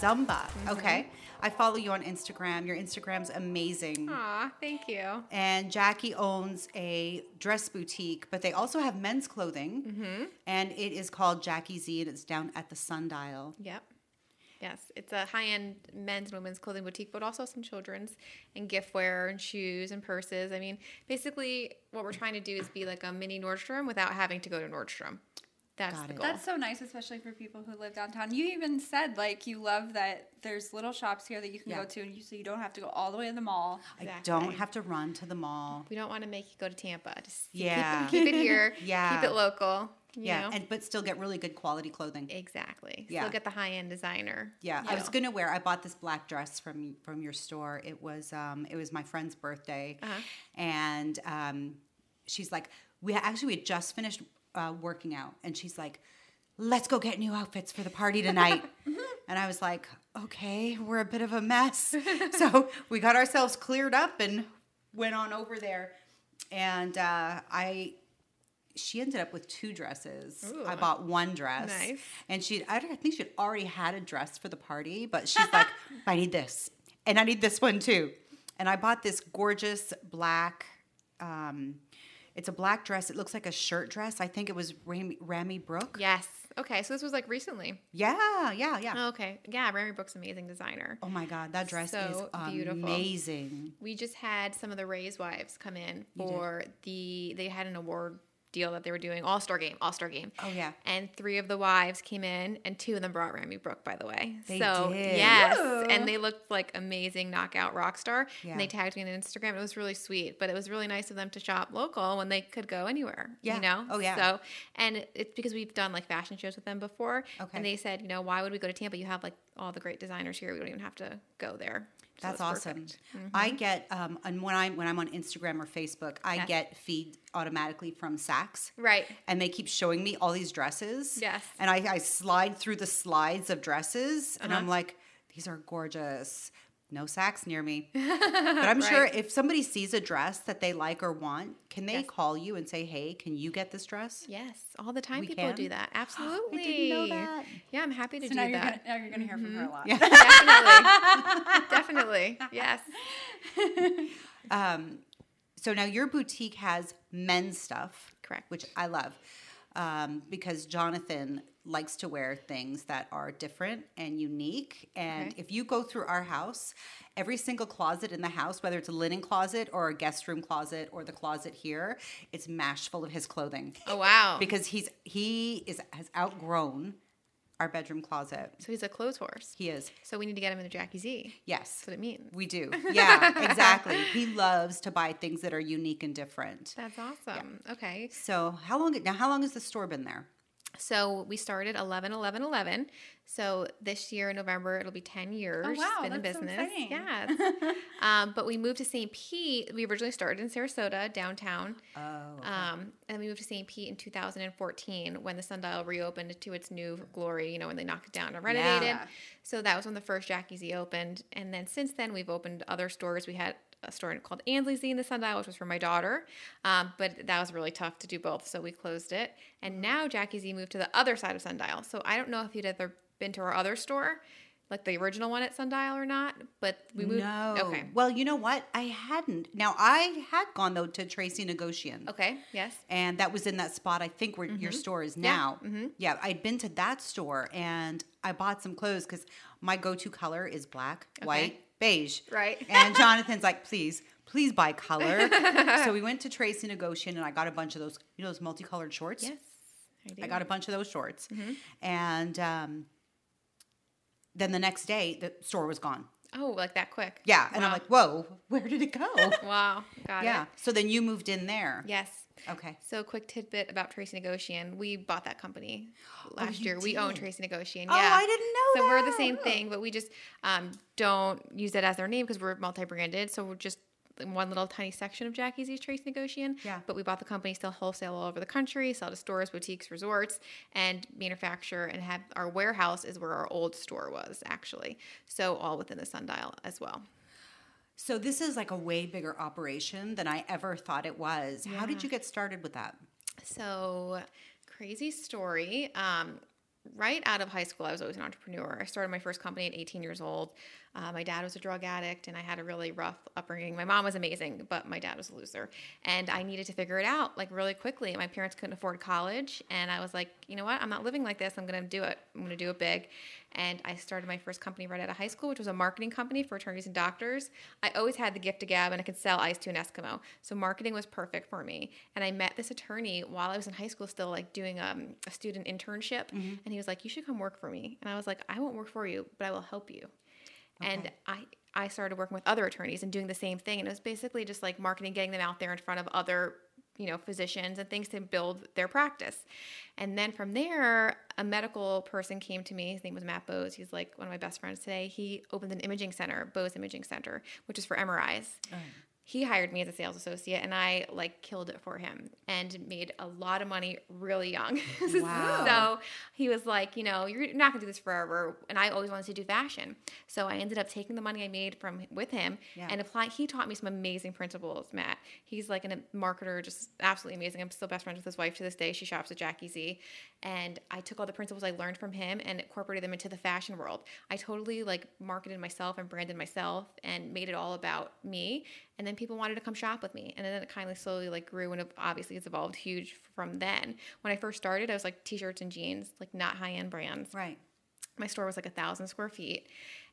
Zumba. Zumba. Okay. I follow you on Instagram. Your Instagram's amazing. Aw, thank you. And Jackie owns a dress boutique, but they also have men's clothing. Mm-hmm. And it is called Jackie Z, and it's down at the Sundial. Yep. Yes, it's a high-end men's and women's clothing boutique, but also some children's and giftware and shoes and purses. I mean, basically, what we're trying to do is be like a mini Nordstrom without having to go to Nordstrom. That's Got the it. goal. That's so nice, especially for people who live downtown. You even said like you love that there's little shops here that you can Yeah. go to, and you, so you don't have to go all the way to the mall. I don't have to run to the mall. we don't want to make you go to Tampa. Just Yeah. keep, it, keep it here. Yeah. Keep it local. You Yeah, know? and but still get really good quality clothing. exactly. Yeah. Still get the high-end designer. Yeah, I you was know. gonna wear. I bought this black dress from from your store. It was um, it was my friend's birthday, Uh-huh. and um, she's like, we actually we had just finished uh, working out, and she's like, let's go get new outfits for the party tonight. and I was like, okay, we're a bit of a mess, so we got ourselves cleared up and went on over there, and uh, I. She ended up with two dresses. Ooh. I bought one dress, Nice. and she I, I think she'd already had a dress for the party, but she's like, I need this. And I need this one too. And I bought this gorgeous black, um, it's a black dress. It looks like a shirt dress. I think it was Ramy, Ramy Brook. Yes. Okay, so this was like recently. Yeah, yeah, yeah. Oh, okay. Yeah, Ramy Brook's amazing designer. Oh my God, that dress So is beautiful. amazing. We just had some of the Rays wives come in for the they had an award deal that they were doing All Star Game, All Star Game. Oh, yeah. And three of the wives came in, and two of them brought Ramy Brook, by the way. They so did. yes, Ooh. and they looked like amazing knockout rock star. Yeah. And they tagged me on Instagram. It was really sweet, but it was really nice of them to shop local when they could go anywhere. Yeah. You know. Oh, yeah. So and it's because we've done like fashion shows with them before. Okay. And they said, you know, why would we go to Tampa? You have like all the great designers here. We don't even have to go there. So That's awesome. perfect. I get um, and when I'm when I'm on Instagram or Facebook, I get feed automatically from Saks. Right. and they keep showing me all these dresses. Yes. And I, I slide through the slides of dresses, and Uh-huh. I'm like, these are gorgeous. No Saks near me. But I'm sure if somebody sees a dress that they like or want, can they Yes. call you and say, hey, can you get this dress? Yes, all the time We people can? do that. Absolutely. know that. Yeah, I'm happy to So do now you're, gonna, that. now you're gonna hear from her a lot. Yeah. Definitely. Definitely. Yes. Um, so now your boutique has men's stuff, Correct. which I love um, because Jonathan likes to wear things that are different and unique. And Okay. if you go through our house, every single closet in the house, whether it's a linen closet or a guest room closet or the closet here, it's mashed full of his clothing Oh wow. because he's he is has outgrown our bedroom closet. so he's a clothes horse. He is. So we need to get him into Jackie Z. Yes. That's what it means. We do. Yeah, exactly. He loves to buy things that are unique and different. That's awesome. Okay. So how long now? How long has the store been there? So we started 11 11 11. So this year in November it'll be 10 years. Oh, wow, Been in so business. exciting. yeah. um, but we moved to St. Pete. We originally started in Sarasota downtown. Oh, Um, and we moved to St. Pete in 2014 when the Sundial reopened to its new glory, you know, when they knocked it down and renovated. Yeah. So that was when the first Jackie Z opened. And then since then, we've opened other stores. We had a store called Ainsley Z in the Sundial, which was for my daughter. Um, but that was really tough to do both. So we closed it. And now Jackie Z moved to the other side of Sundial. So I don't know if you'd ever been to our other store, like the original one at Sundial or not, but we moved. no. Okay. Well, you know what? I hadn't. Now I had gone though to Tracey Negoshian. Okay. Yes. And that was in that spot, I think, where your store is now. mhm. Yeah, I'd been to that store and I bought some clothes because my go to color is black, white, beige. Right. And Jonathan's like, please, please buy color. so we went to Tracey Negoshian and I got a bunch of those, you know, those multicolored shorts. Yes. I. I got a bunch of those shorts. Mm-hmm. And um, then the next day, the store was gone. Oh, like that quick. Yeah. And I'm like, whoa, where did it go? Wow. Got yeah. it. So then you moved in there. Yes. Okay. So, a quick tidbit about Tracey Negoshian. We bought that company last Oh, year. We own did? Tracey Negoshian. Oh, Yeah. I didn't know So, we're the same thing, but we just um, don't use it as their name because we're multi branded. So, we're just one little tiny section of Jackie Z's Tracey Negoshian. Yeah. But we bought the company, still wholesale all over the country, sell to stores, boutiques, resorts, and manufacture. And have our warehouse is where our old store was, actually. So, all within the sundial as well. So this is like a way bigger operation than I ever thought it was. How did you get started with that? So, crazy story. Um, right out of high school, I was always an entrepreneur. I started my first company at 18 years old. Uh, my dad was a drug addict, and I had a really rough upbringing. My mom was amazing, but my dad was a loser, and I needed to figure it out like really quickly. My parents couldn't afford college, and I was like, you know what? I'm not living like this. I'm gonna do it. I'm gonna do it big. And I started my first company right out of high school, which was a marketing company for attorneys and doctors. I always had the gift of gab, and I could sell ice to an Eskimo. So marketing was perfect for me. And I met this attorney while I was in high school, still like doing um, a student internship. And he was like, "You should come work for me." And I was like, "I won't work for you, but I will help you." And I I started working with other attorneys and doing the same thing. And it was basically just like marketing, getting them out there in front of other you know physicians and things to build their practice. And then from there a medical person came to me. His name was matt bose he's like one of my best friends today. He opened an imaging center bose imaging center which is for mris oh, he hired me as a sales associate and i like killed it for him and made a lot of money really young. Wow. so he was like you know you're not going to do this forever and i always wanted to do fashion. So i ended up taking the money i made from with him Yeah. and applying he taught me some amazing principles matt. He's like a marketer just absolutely amazing. I'm still best friends with his wife to this day. She shops at jackie z. And i took all the principles i learned from him and incorporated them into the fashion world. I totally like marketed myself and branded myself and made it all about me and then people wanted to come shop with me. And then it kind of slowly like grew and obviously it's evolved huge from then. When i first started i was like t-shirts and jeans like not high-end brands. Right. my store was like a thousand square feet.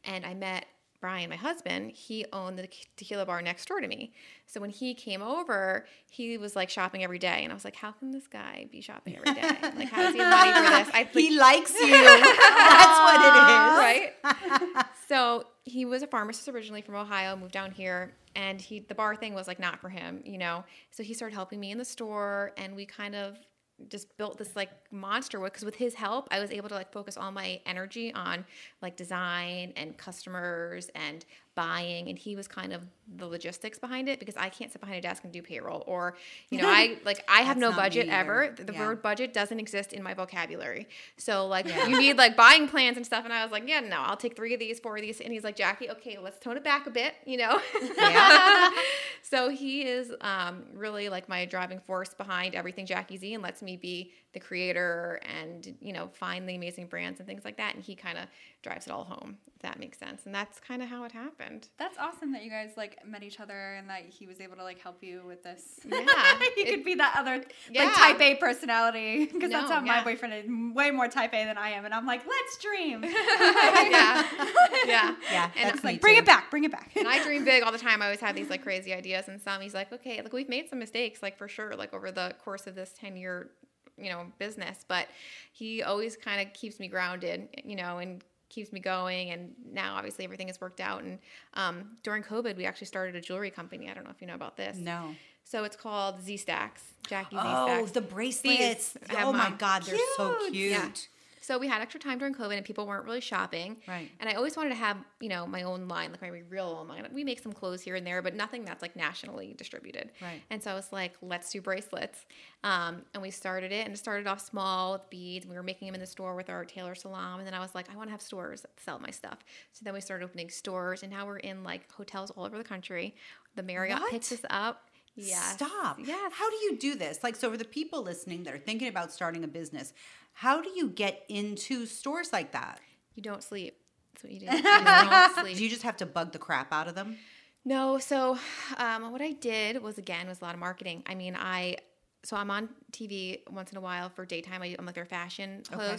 And i met brian my husband. He owned the tequila bar next door to me. So when he came over he was like shopping every day. And i was like how can this guy be shopping every day? Like how does he have money for this? I like, he likes you. That's what it is. right? so he was a pharmacist originally from Ohio, moved down here, and he the bar thing was like not for him, you know. So he started helping me in the store, and we kind of just built this like monster because with his help i was able to like focus all my energy on like design and customers and buying and he was kind of the logistics behind it because i can't sit behind a desk and do payroll or you know i like i have no budget ever. the Yeah. word budget doesn't exist in my vocabulary. So like you need like buying plans and stuff and i was like yeah no i'll take three of these four of these and he's like jackie okay let's tone it back a bit you know? Yeah. so he is um, really like my driving force behind everything jackie z and lets me be the creator and you know find the amazing brands and things like that and he kind of drives it all home if that makes sense and that's kind of how it happened That's awesome that you guys like met each other and that he was able to like help you with this. Yeah, you it- could be that other Yeah. like type A personality because that's No, how my boyfriend is way more type A than I am, and I'm like, let's dream. yeah yeah Yeah. And that's it's me like, bring too. it back, bring it back. and I dream big all the time. I always have these like crazy ideas, and some he's like, okay, like we've made some mistakes, like for sure, like over the course of this ten year, you know, business. But he always kind of keeps me grounded, you know, and keeps me going. And now obviously everything has worked out. And um, during COVID, we actually started a jewelry company. I don't know if you know about this. No. So it's called Z Stacks, Jackie Z Oh, Stacks. the bracelets. Oh my. God, they're so Cute. cute. Yeah. So we had extra time during COVID and people weren't really shopping. Right. And I always wanted to have, you know, my own line, like my real own line. We make some clothes here and there, but nothing that's like nationally distributed. Right. And so I was like, let's do bracelets. Um, and we started it and it started off small with beads. We were making them in the store with our Taylor Salam. And then I was like, I want to have stores that sell my stuff. So then we started opening stores and now we're in like hotels all over the country. The Marriott What? picked us up. Yes. Stop. Yeah. How do you do this? Like, so for the people listening that are thinking about starting a business, how do you get into stores like that? You don't sleep. That's what you do. You don't sleep. Do you just have to bug the crap out of them? No, so um, what I did was again was a lot of marketing. I mean, I so I'm on TV once in a while for daytime. I, I'm like their fashion Okay.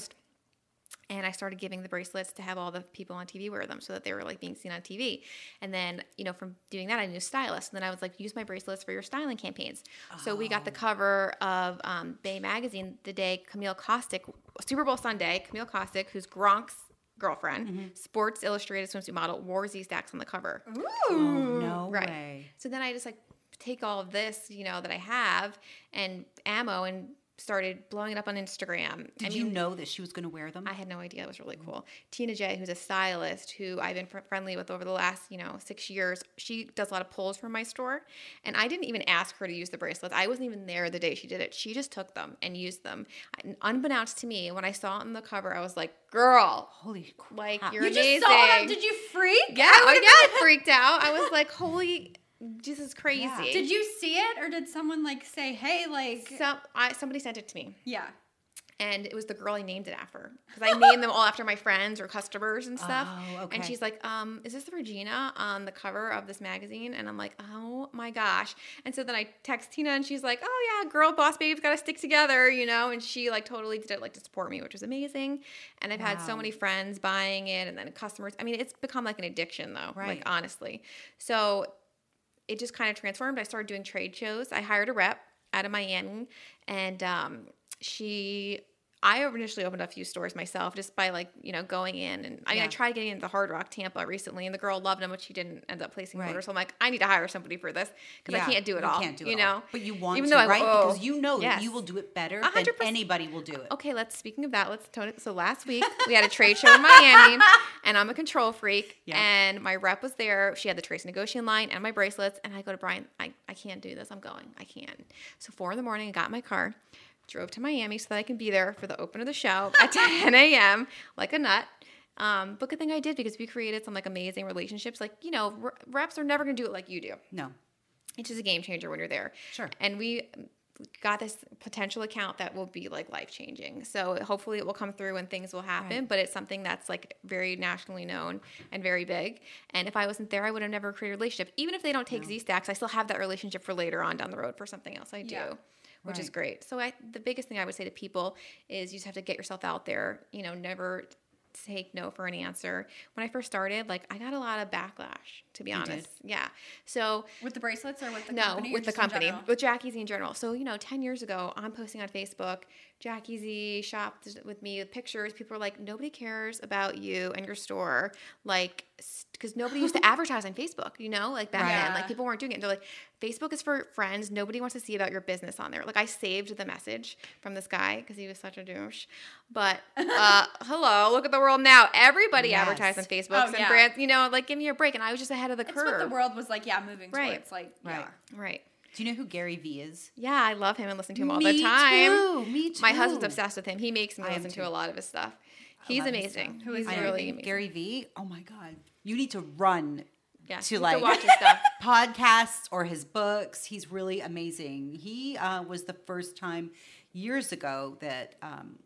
Host, and I started giving the bracelets to have all the people on TV wear them so that they were like being seen on TV. And then you know from doing that, I knew stylists. And then I was like, use my bracelets for your styling campaigns. So we got the cover of um, Bay Magazine the day Camille Kostek, Super Bowl Sunday. Camille Kostek, who's Gronk's girlfriend, Sports Illustrated swimsuit model, wore Z Stacks on the cover. Oh, no Right. way. So then I just like take all of this, you know, that I have and ammo and started blowing it up on Instagram. Did I you know that she was going to wear them? I had no idea. It was really cool. Tina J, who's a stylist who I've been fr- friendly with over the last, you know, six years, she does a lot of pulls from my store. And I didn't even ask her to use the bracelets. I wasn't even there the day she did it. She just took them and used them. And unbeknownst to me, when I saw it on the cover, I was like, girl, Holy crap. like you're You amazing. just saw them. Did you freak? yeah, I oh, I freaked out. I was like, holy, this is crazy. Yeah. Did you see it or did someone like say, "Hey, like So, I, somebody sent it to me. yeah." and it was the girl I named it after because I named them all after my friends or customers and stuff. Oh, okay. And she's like, um, "Is this the Regina on the cover of this magazine?" And I'm like, "Oh my gosh!" And so then I text Tina, and she's like, "Oh yeah, girl boss babe's got to stick together, you know." And she like totally did it like to support me, which was amazing. And I've had so many friends buying it, and then customers. I mean, it's become like an addiction though, Right. like honestly. So it just kind of transformed. I started doing trade shows. I hired a rep out of Miami, and um, she. I initially opened a few stores myself just by like you know going in and I mean I tried getting into the Hard Rock Tampa recently and the girl loved them but she didn't end up placing Right. orders so I'm like I need to hire somebody for this because I can't do it you all Can't do it you it know all. But you want Even to, though I- right? oh, because you know that you will do it better than hundred percent. anybody will do it. Okay, let's speaking of that, let's tone it. So last week we had a trade show in Miami, and I'm a control freak. Yeah. And my rep was there. She had the Tracey Negoshian line and my bracelets. And I go to Brian, I, I can't do this. I'm going. I can't. So four in the morning, I got in my car, drove to Miami so that I can be there for the open of the show at 10 a.m. like a nut. Um, but good thing I did because we created some like amazing relationships. Like you know, re- reps are never gonna do it like you do No. it's just a game changer when you're there. Sure. And we got this potential account that will be like life changing. So hopefully it will come through and things will happen, Right. but it's something that's like very nationally known and very big. And if I wasn't there, I would have never created a relationship. Even if they don't take Z Stacks, I still have that relationship for later on down the road for something else I do. Yeah. Which is great. So I the biggest thing I would say to people is you just have to get yourself out there, you know, never take no for an answer. When I first started, like I got a lot of backlash, to be You honest. Yeah. So With the bracelets or with the no, company? with the company, with Jackie Z in general. So, you know, 10 years ago, I'm posting on Facebook, Jackie Z shopped with me with pictures. People are like, nobody cares about you and your store. Like, because nobody used to advertise on Facebook, you know, like back then. Like, people weren't doing it. They're like, Facebook is for friends. Nobody wants to see about your business on there. Like, I saved the message from this guy because he was such a douche. But, uh, hello, look at the world now. Everybody Yes. advertised on Facebook Oh, and yeah. brands, you know, like, give me a break. And I was just ahead of the It's curve. what the world was like, yeah, moving Right. towards. Like, Right. yeah. right. Do you know who Gary Vee is? Yeah, I love him and listen to him all Me the time. too, me too. My husband's obsessed with him. He makes me I listen to a lot of his stuff. He's amazing. stuff. Who is He's I really amazing. Gary Vee. Oh my God. You need to run yeah, to you have like to watch his stuff. podcasts or his books. He's really amazing. He uh, was the first time years ago that um,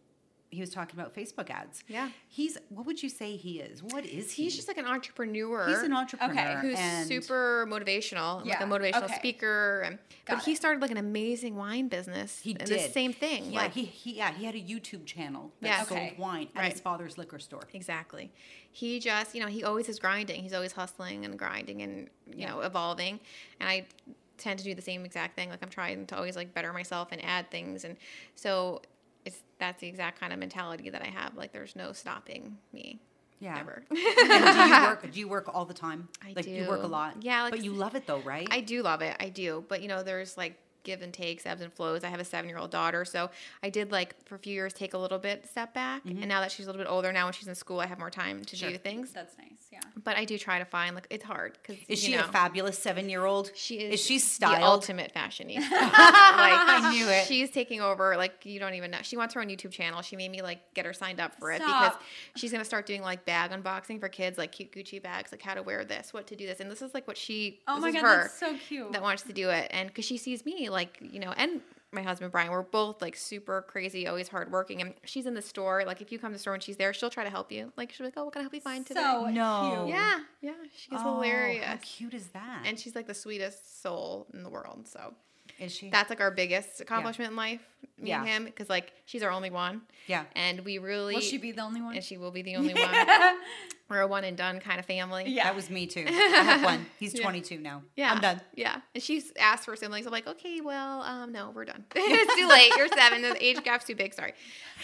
he was talking about Facebook ads. Yeah. He's what would you say he is? What is he? He's just like an entrepreneur. he's an entrepreneur Okay. who's super motivational, like Yeah, a motivational okay. speaker. And, but Got he started like an amazing wine business. He did the same thing. Yeah, Like he, he yeah he had a YouTube channel that Yeah. sold Okay. wine at Right. his father's liquor store. Exactly. He just, you know, he always is grinding. He's always hustling and grinding and, you Yeah. know, evolving. And I tend to do the same exact thing. Like I'm trying to always like better myself and add things. And so it's that's the exact kind of mentality that I have. Like there's no stopping me. Yeah. Ever. do you work? Do you work all the time? I like you work a lot. Yeah, like but you love it though, right? I do love it. I do. But you know, there's like give and takes, ebbs and flows. I have a seven year old daughter. So I did like for a few years take a little bit step back. Mm-hmm. And now that she's a little bit older, now when she's in school, I have more time to Sure. do things. That's nice. Yeah. But I do try to find like it's hard because is you she know, a fabulous seven year old? She is. Is she the ultimate fashionista. like I knew it. She's taking over. Like you don't even know. She wants her own YouTube channel. She made me like get her signed up for it Stop. because she's gonna start doing like bag unboxing for kids, like cute Gucci bags, like how to wear this, what to do this, and this is like what she. Oh this my is god, her that's so cute. that wants to do it, and because she sees me, like you know, and my husband Brian, we're both like super crazy, always hardworking, and she's in the store. Like if you come to the store and she's there, she'll try to help you. Like she'll be like, "Oh, what can I help you find today?" so No. cute. yeah, yeah, she's Oh, hilarious. How cute is that? And she's like the sweetest soul in the world. So is she? that's like our biggest accomplishment in life, me Yeah. and him, because like she's our only one. Yeah. And we really Will she be the only one? and she will be the only one. We're a one and done kind of family. yeah. That was me too. I have one. He's Yeah. 22 now. Yeah. I'm done. Yeah. And she's asked for siblings. I'm like, okay, well, um, no, we're done. it's too late. You're seven. The age gap's too big. Sorry.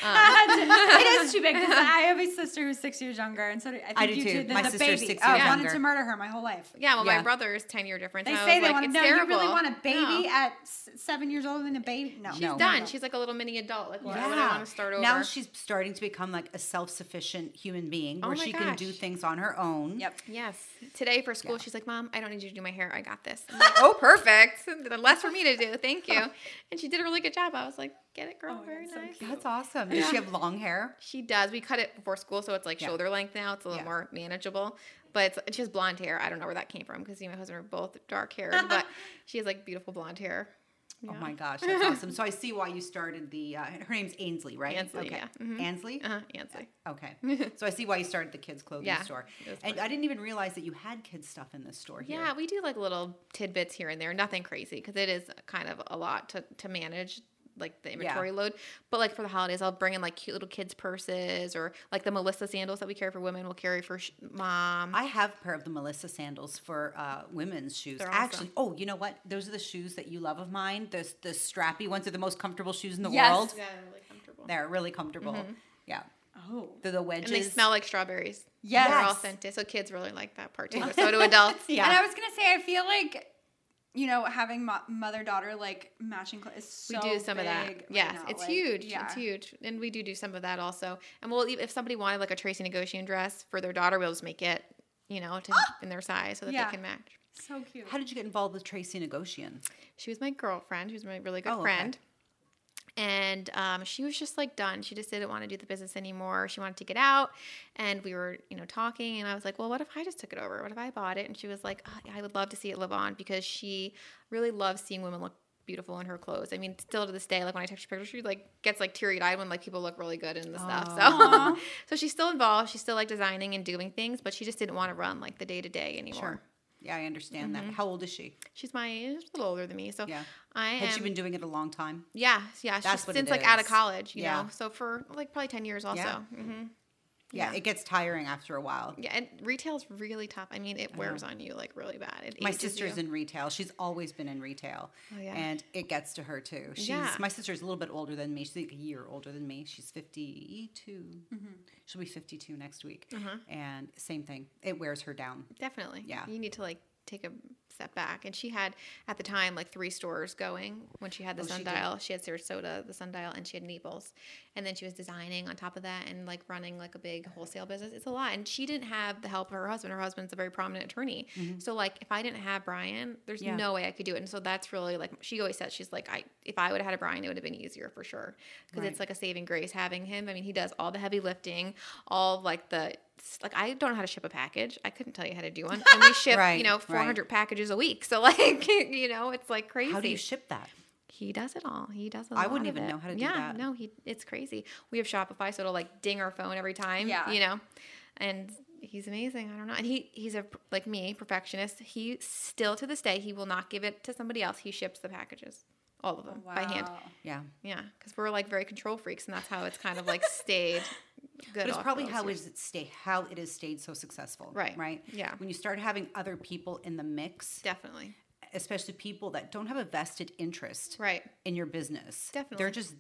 Um, it is too big because I have a sister who's six years younger, and so I think I do you too. did the, My the sister's baby. six I years wanted younger. to murder her my whole life. yeah. Well, Yeah. my brother is 10 year difference. They I say they like, want it's no. terrible. You really want a baby No. at seven years old and a baby? No, She's She's No. done. no. She's like a little mini adult. Like, why would I want to start over? Now she's starting to become like a self-sufficient human being Oh where my she can do things on her own. Yep. Yes. Today for school, Yeah. she's like, Mom, I don't need you to do my hair. I got this. I'm like, oh, perfect. Less for me to do. Thank you. And she did a really good job. I was like, get it, girl. Oh, Very that's nice. cute. That's awesome. Does she have long hair? She does. We cut it before school, so it's like Yeah. shoulder length now. It's a little Yeah. more manageable. But it's, she has blonde hair. I don't know where that came from because me and my husband are both dark haired, but she has like beautiful blonde hair. Oh my gosh, that's awesome. So I see why you started the. Uh, her name's Ainsley, right? Ainsley, Okay. yeah. Mhm. Ainsley. Uh huh. Yancy. Okay. So I see why you started the kids' clothing Yeah, store. And. I didn't even realize that you had kids stuff in this store here. Yeah, we do like little tidbits here and there. Nothing crazy because it is kind of a lot to, to manage, like the inventory load. But like for the holidays, I'll bring in like cute little kids' purses or like the Melissa sandals that we carry for women. We'll carry for sh- mom. I have a pair of the Melissa sandals for uh, women's shoes. They're Actually, awesome. oh, you know what? Those are the shoes that you love of mine. The the strappy ones are the most comfortable shoes in the Yes. world. yeah, they're really comfortable. They're really comfortable. Yeah, Oh. they're the wedges. And they smell like strawberries. Yes. They're all scented. So kids really like that part too. So do adults. Yeah. And I was gonna say, I feel like, you know, having mo- mother daughter like matching clothes is so we do some of that. big right Yes, now, it's like, huge. Yeah. It's huge, and we do do some of that also. And we'll if somebody wanted like a Tracey Negoshian dress for their daughter, we'll just make it, you know, to in their size so that Yeah. they can match. So cute. How did you get involved with Tracey Negoshian? She was my girlfriend. She was my really good Oh, okay. And um, she was just like done. She just didn't want to do the business anymore. She wanted to get out. And we were, you know, talking. And I was like, well, what if I just took it over? What if I bought it? And she was like, oh, I would love to see it live on because she really loves seeing women look beautiful in her clothes. I mean, still to this day, like when I text her pictures, she like gets like teary eyed when like people look really good in the stuff. So, so she's still involved. She's still like designing and doing things, but she just didn't want to run like the day to day anymore. Sure. Yeah, I understand Mm-hmm. that. How old is she? She's my she's a little older than me, so Yeah. I am. Had she been doing it a long time? Yeah, yeah. That's she's what since like out of college, you Yeah. know. So for like probably ten years also. Yeah. hmm Yeah, Yeah. it gets tiring after a while. Yeah, and retail's really tough. I mean, it wears on you like really bad. It My sister's you. in retail. She's always been in retail. Oh, yeah. And it gets to her too. She's Yeah. my sister's a little bit older than me. She's like a year older than me. She's 52. She'll be 52 next week. Uh-huh. And same thing. It wears her down. definitely. Yeah. you need to like take a step back. And she had at the time like three stores going when she had the Oh, sundial. She, had Sarasota, the sundial, and she had Naples. And then she was designing on top of that and like running like a big wholesale business. It's a lot. And she didn't have the help of her husband. Her husband's a very prominent attorney. So like if I didn't have Brian, there's Mm-hmm. Yeah. no way I could do it. And so that's really like she always says she's like I if I would have had a Brian, it would have been easier for sure because Right. it's like a saving grace having him. I mean, he does all the heavy lifting, all like the like I don't know how to ship a package. I couldn't tell you how to do one. And we ship, Right, you know, right. 400 packages a week. So like, you know, it's like crazy. How do you ship that? he does it all. He does a I wouldn't even it. know how to do yeah, that. no, he it's crazy. We have Shopify, so it'll like ding our phone every time. Yeah. you know, and he's amazing. I don't know, and he he's a like me perfectionist. He still to this day he will not give it to somebody else. He ships the packages, all of them by hand. Yeah. Yeah, because we're like very control freaks, and that's how it's kind of like stayed good. But it's probably those how years. is it stay how it has stayed so successful. Right. Right. Yeah. When you start having other people in the mix, definitely especially people that don't have a vested interest right. in your business. Definitely. They're just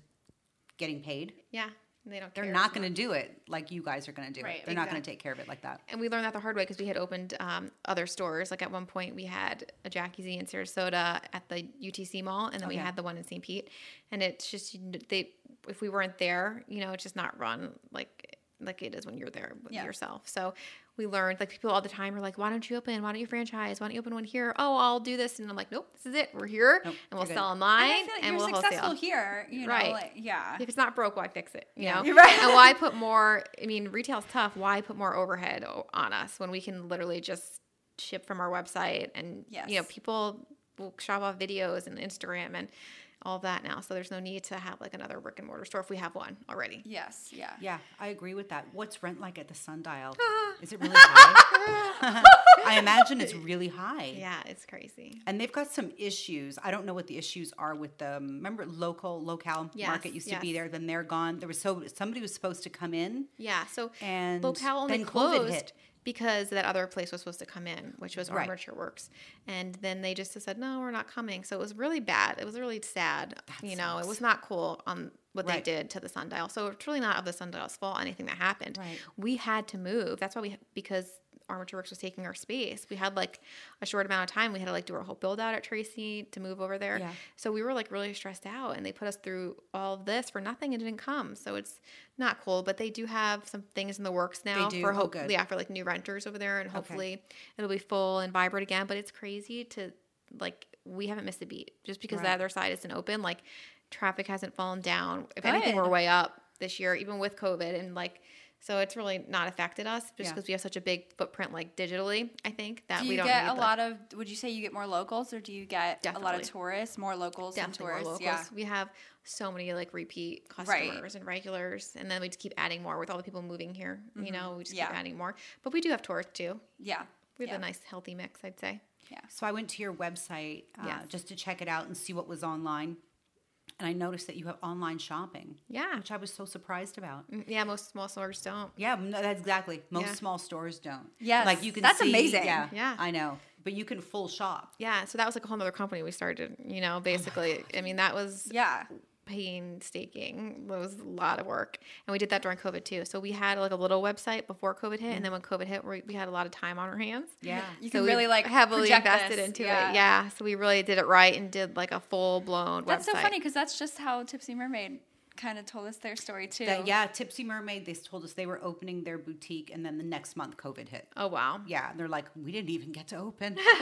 getting paid. Yeah, they don't. They're not going to do it like you guys are going to do Right, it. They're not going to take care of it like that. And we learned that the hard way because we had opened um, other stores. Like at one point, we had a Jackie Z in Sarasota at the UTC Mall, and then we had the one in St. Pete. And it's just they, if we weren't there, you know, it's just not run like like it is when you're there with Yeah. yourself. So we learned like people all the time are like, why don't you open? Why don't you franchise? Why don't you open one here? Oh, I'll do this, and I'm like, nope, this is it. We're here, Nope, and we'll sell online, And I feel like and you're we'll successful wholesale. here, you know, Right. like, yeah. If it's not broke, why fix it? You Yeah. know? You're right. and why put more? I mean, retail's tough. Why put more overhead on us when we can literally just ship from our website and yes. you know people will shop off videos and Instagram and all that now. So there's no need to have like another brick and mortar store if we have one already. yes, yeah. Yeah, I agree with that. What's rent like at the Sundial? Is it really high? I imagine it's really high. Yeah, it's crazy. And they've got some issues. I don't know what the issues are with the remember local locale Yes, market used to be there. Then they're gone. There was so somebody was supposed to come in. Yeah. So And locale only then COVID closed hit. Because that other place was supposed to come in, which was Right. Armature Works, and then they just said no, we're not coming. So it was really bad. It was really sad. you know, it was not cool on what Right. they did to the sundial. So it's really not of the sundial's fault anything that happened. Right. We had to move. That's why we because Armature Works was taking our space. We had like a short amount of time. We had to like do our whole build out at Tracy to move over there. Yeah. So we were like really stressed out and they put us through all of this for nothing and didn't come. So it's not cool, but they do have some things in the works now for Oh, hope good. yeah, for like new renters over there and hopefully it'll be full and vibrant again. But it's crazy to like we haven't missed a beat just because the other side isn't open. Like traffic hasn't fallen down. If anything, we're way up this year, even with COVID and like so it's really not affected us just Yeah. because we have such a big footprint like digitally, I think, that Do we don't get need a the- lot of? Would you say you get more locals, or do you get a lot of tourists, more locals than definitely tourists? more locals. Yeah. We have so many like repeat Right. customers and regulars, and then we just keep adding more with all the people moving here. You know, we just Mm-hmm. Yeah. keep adding more. But we do have tourists too. Yeah. We have yeah. a nice healthy mix, I'd say. Yeah. So I went to your website uh, Yes. just to check it out and see what was online. And I noticed that you have online shopping, Yeah. which I was so surprised about. Mm, Yeah, most small stores don't. Yeah, no, that's exactly. Most Yeah. small stores don't. Yes, like you can. that's see- amazing. Yeah, Yeah. I know. But you can full shop. Yeah, so that was like a whole other company we started, you know, basically. I mean, that was Yeah. Painstaking. It was a lot of work. And we did that during COVID too. So we had like a little website before COVID hit. And then mm. when COVID hit, we, we had a lot of time on our hands. Yeah. You So can we really like heavily invested this. into yeah. it. Yeah. So we really did it right and did like a full blown That's website. so funny because that's just how Tipsy Mermaid kind of told us their story too. That- yeah, Tipsy Mermaid. They told us they were opening their boutique, and then the next month COVID hit. Oh wow. Yeah, and they're like, we didn't even get to open.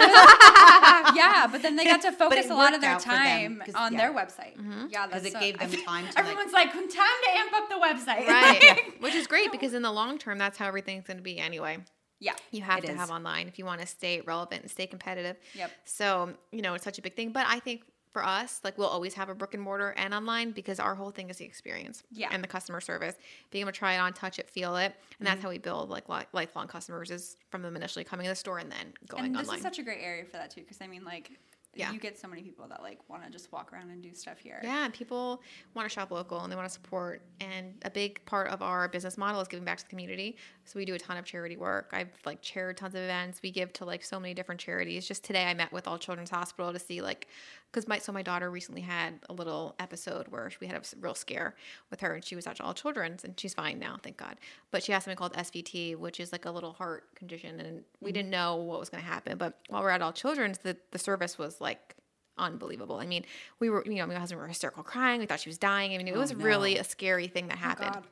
yeah, but then they got to focus a lot of their time them, on yeah. their website. Mm-hmm. Yeah, because it so- gave them time to. Everyone's like, time to amp up the website. Right. Which is great because in the long term, that's how everything's going to be anyway. yeah. You have It to is. have online if you want to stay relevant and stay competitive. Yep. So, you know, it's such a big thing. But I think for us, like we'll always have a brick and mortar and online because our whole thing is the experience Yeah. and the customer service. Being able to try it on, touch it, feel it. And Mm-hmm. that's how we build like lifelong customers is from them initially coming to the store and then going And this online. is such a great area for that too, because I mean, like, Yeah. you get so many people that like want to just walk around and do stuff here. Yeah, people want to shop local and they want to support. And a big part of our business model is giving back to the community. So we do a ton of charity work. I've like chaired tons of events. We give to like so many different charities. Just today, I met with All Children's Hospital to see like, because my so my daughter recently had a little episode where we had a real scare with her, and she was at All Children's, and she's fine now, thank God. But she has something called SVT, which is like a little heart condition, and we mm-hmm. didn't know what was going to happen. But while we're at All Children's, the the service was like unbelievable. I mean, we were, you know, my husband were hysterical crying. We thought she was dying. I mean, it was no. really a scary thing that Oh, happened. God.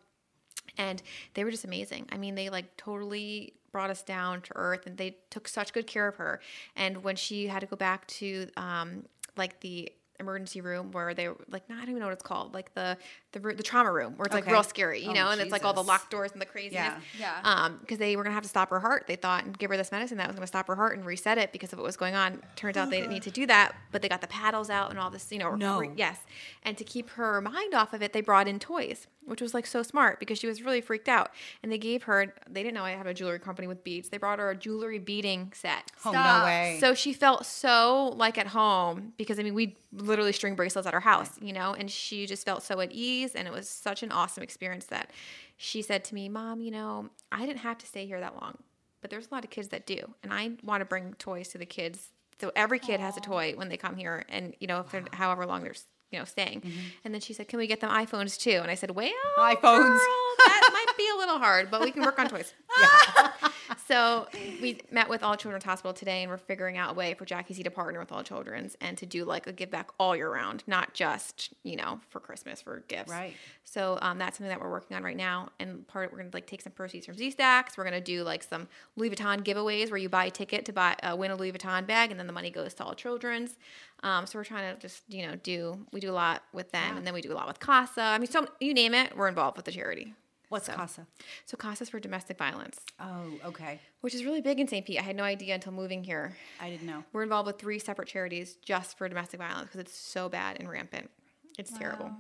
And they were just amazing. I mean, they like totally brought us down to earth and they took such good care of her. And when she had to go back to um, like the emergency room where they were like, no, I don't even know what it's called, like the the, the trauma room where it's like real scary, you Oh, know, and it's like all the locked doors and the craziness. Yeah. Yeah. Um, because they were gonna have to stop her heart. They thought and give her this medicine that was gonna stop her heart and reset it because of what was going on. Turns out they didn't need to do that, but they got the paddles out and all this, you know. No. re- yes. And to keep her mind off of it, they brought in toys, which was like so smart because she was really freaked out. And they gave her. They didn't know I had a jewelry company with beads. They brought her a jewelry beading set. Oh no way. So she felt so like at home because I mean we literally string bracelets at our house, you know, and she just felt so at ease and it was such an awesome experience that she said to me, "Mom, you know, I didn't have to stay here that long, but there's a lot of kids that do, and I want to bring toys to the kids. So every kid has a toy when they come here and you know, if they're however long they're you know, staying. Mm-hmm. And then she said, "Can we get them iPhones too?" And I said, "Well, iPhones. girl, that might be a little hard, but we can work on toys." so we met with All Children's Hospital today, and we're figuring out a way for Jackie Z to partner with All Children's and to do like a give back all year round, not just you know for Christmas for gifts. Right. So um, that's something that we're working on right now, and part of, we're gonna like take some proceeds from Z Stacks. We're gonna do like some Louis Vuitton giveaways where you buy a ticket to buy uh, win a Louis Vuitton bag, and then the money goes to All Children's. Um, so we're trying to just you know do we do a lot with them, and then we do a lot with Casa. I mean, so you name it, we're involved with the charity. What's So- Casa? So Casa's for domestic violence, Oh, okay. which is really big in St. Pete. I had no idea until moving here. I didn't know. We're involved with three separate charities just for domestic violence because it's so bad and rampant. It's terrible.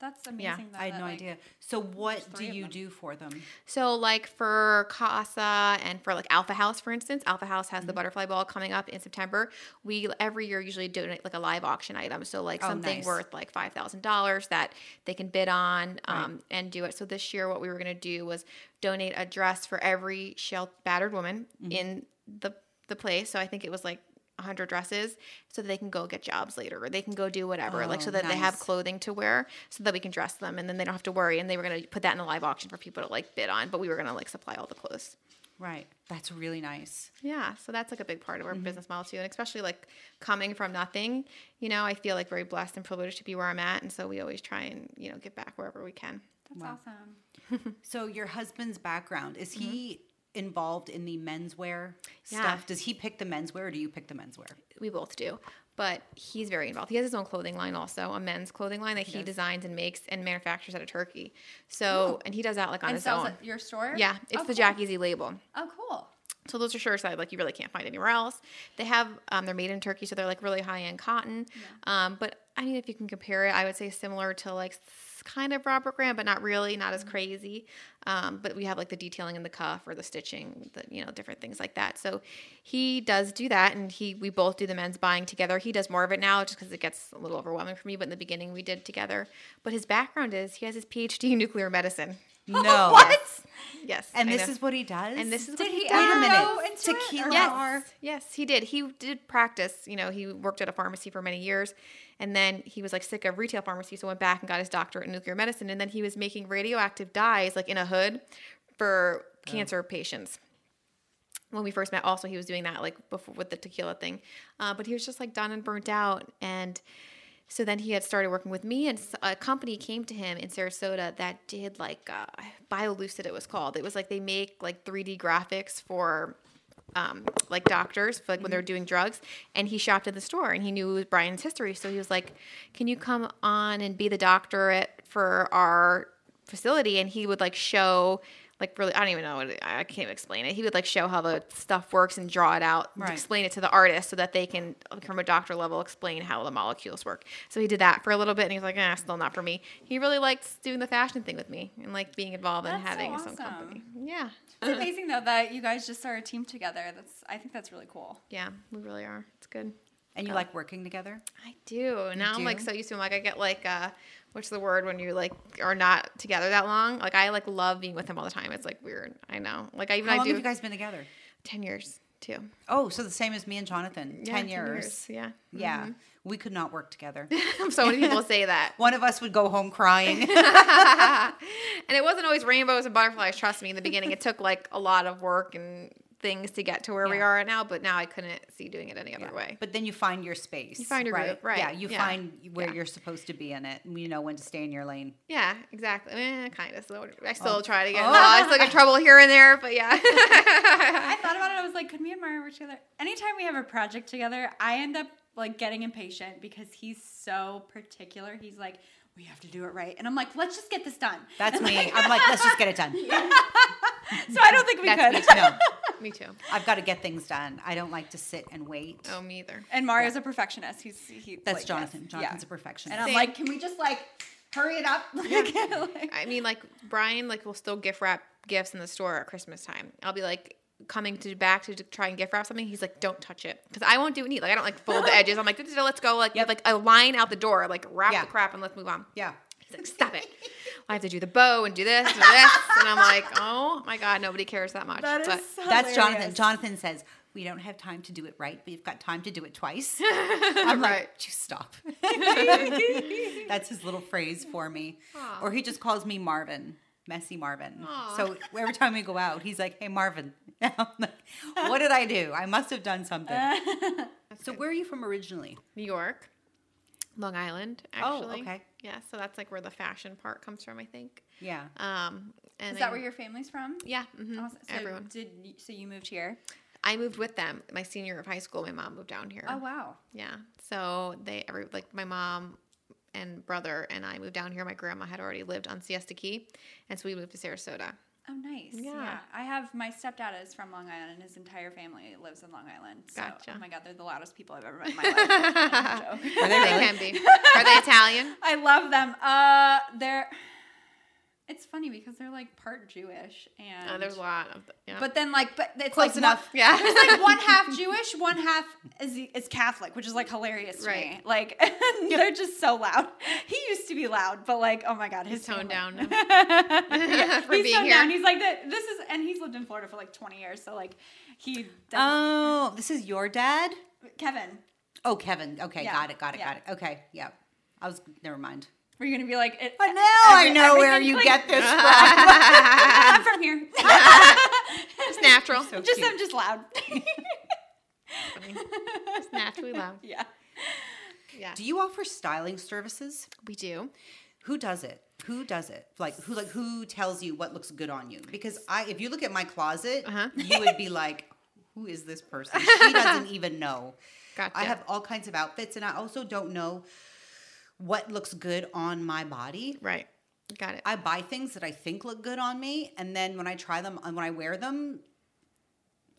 Wow. That's amazing. Yeah. though, I had no like- idea. So what do you do for them? So, like for Casa and for like Alpha House, for instance, Alpha House has Mm-hmm. the butterfly ball coming up in September. We every year usually donate like a live auction item. So, like Oh, something nice. worth like five thousand dollars that they can bid on um, and do it. So this year, what we were going to do was donate a dress for every shell battered woman Mm-hmm. in the the place. So I think it was like 100 dresses so that they can go get jobs later or they can go do whatever like so Oh, that they have clothing to wear so that we can dress them and then they don't have to worry and they were going to put that in a live auction for people to like bid on but we were going to like supply all the clothes Right. That's really nice. yeah so that's like a big part of Mm-hmm. our business model too and especially like coming from nothing you know i feel like very blessed and privileged to be where i'm at and so we always try and you know get back wherever we can That's Wow. awesome. So your husband's background is he involved in the menswear Yeah. stuff? Does he pick the menswear or do you pick the menswear? we both do but he's very involved he has his own clothing line also a men's clothing line that he, designs and makes and manufactures out of turkey so and he does that like on And his sells own at your store? yeah it's Oh, the cool. jackie z label Oh, cool. So those are shirts that like you really can't find anywhere else. They have um, they're made in Turkey, so they're like really high end cotton. Um, but I mean, if you can compare it, I would say similar to like s- kind of Robert Graham, but not really, not as crazy. Um, but we have like the detailing in the cuff or the stitching, the you know different things like that. So he does do that, and he we both do the men's buying together. He does more of it now just because it gets a little overwhelming for me. But in the beginning, we did together. But his background is he has his PhD in nuclear medicine. No. Yes. Yes. And I this know. is what he does? and this is Did what he does. Wait a minute. go into it, Tequila or Yes, yes, he did. He did practice. You know, he worked at a pharmacy for many years, and then he was like sick of retail pharmacy, so went back and got his doctorate in nuclear medicine, and then he was making radioactive dyes like in a hood for cancer patients. When we first met, also he was doing that like before with the tequila thing, uh, but he was just like done and burnt out, and so then he had started working with me, and a company came to him in Sarasota that did like uh, BioLucid, it was called. It was like they make like 3D graphics for um, like doctors for like when they're doing drugs. And he shopped at the store, and he knew Brian's history, so he was like, "Can you come on and be the doctor at for our facility?" And he would like show. Like really, I don't even know. What it, I can't explain it. He would like show how the stuff works and draw it out, Right. explain it to the artist so that they can, from a doctor level, explain how the molecules work. So he did that for a little bit, and he was like, "Ah, still not for me." He really liked doing the fashion thing with me and like being involved and That's so having his own awesome. company. Yeah, It's amazing though that you guys just are a team together. That's I think that's really cool. yeah, we really are. It's good. and you like working together? I do. Now I'm like so used to 'em. Like I get like uh what's the word when you like are not together that long? Like I like love being with him all the time. It's like weird. I know. Like I even How I long do have you guys been together? ten years too. Oh, so the same as me and Jonathan. Yeah, Ten years. Yeah. Yeah. Mm-hmm. We could not work together. so many people say that. One of us would go home crying. and it wasn't always rainbows and butterflies, trust me, in the beginning. It took like a lot of work and things to get to where we are right now, but now I couldn't see doing it any other way. But then you find your space. You find your right? group, right, Yeah, you yeah, find where yeah. you're supposed to be in it, and you know when to stay in your lane. Yeah, exactly. Eh, kind of. So I still Oh. try to get. Oh. I still get trouble here and there, but yeah. I thought about it. I was like, could me and Mario work together? Anytime we have a project together, I end up like getting impatient because he's so particular. He's like, we have to do it right, and I'm like, let's just get this done. That's And, me. like- I'm like, let's just get it done. so I don't think we That's could. me No, Me too. I've got to get things done. I don't like to sit and wait. Oh, me either. And Mario's a perfectionist. He's he. That's like, Jonathan. yes, Jonathan's yeah. a perfectionist. And I'm Same. like, can we just like hurry it up? Like, I mean, like Brian, like will still gift wrap gifts in the store at Christmas time. I'll be like coming to back to try and gift wrap something. He's like, don't touch it because I won't do it neat. Like I don't like fold the edges. I'm like, let's go. Like Yep. like a line out the door. Like wrap Yeah. the crap and let's move on. yeah. He's like, stop it. I have to do the bow and do this and this, and I'm like, oh my god, nobody cares that much. that is but That's Jonathan. hilarious. Jonathan says, we don't have time to do it right, but you've got time to do it twice. I'm like, Right. you stop. That's his little phrase for me. Or he just calls me Marvin, messy Marvin. Aw. So every time we go out, he's like, hey, Marvin. Like, what did I do? I must have done something. so where are you from originally? New York, Long Island, Actually. Oh, actually. okay. Yeah, so that's like where the fashion part comes from, I think. Yeah. Um, and Is that I- where your family's from? Yeah, mhm, Awesome. So everyone. did you, so you moved here? I moved with them. My senior year of high school, my mom moved down here. Oh wow. Yeah. So they every like my mom and brother and I moved down here. My grandma had already lived on Siesta Key, and so we moved to Sarasota. Oh nice. Yeah. Yeah. I have my stepdad is from Long Island and his entire family lives in Long Island. So, Gotcha. Oh my god, they're the loudest people I've ever met in my life. Are they They can be. Are they Italian? I love them. Uh they're it's funny because they're like part Jewish and Uh, there's a lot of. Yeah. But then like but it's Close like enough. One, Yeah. There's like one half Jewish, one half is is Catholic, which is like hilarious to me. Right. Like they're just so loud. He used to be loud, but like oh my god, his He's toned down yeah, For he's being toned here. down. He's like the, this is and he's lived in Florida for like 20 years, so like he Oh, this is your dad? Kevin. Oh, Kevin. Okay, Yeah, got it, got it, yeah. got it. Okay, yeah. I was never mind. Were you gonna be like? It, But now I know where you like- get this from. I'm from here. It's natural. So just cute. I'm just loud. It's naturally loud. yeah. Yeah. Do you offer styling services? We do. Who does it? Who does it? Like who? Like who tells you what looks good on you? Because I, if you look at my closet, Uh-huh. you would be like, "Who is this person?" She doesn't even know. Gotcha. I have all kinds of outfits, and I also don't know what looks good on my body. Right. Got it. I buy things that I think look good on me, and then when I try them and when I wear them,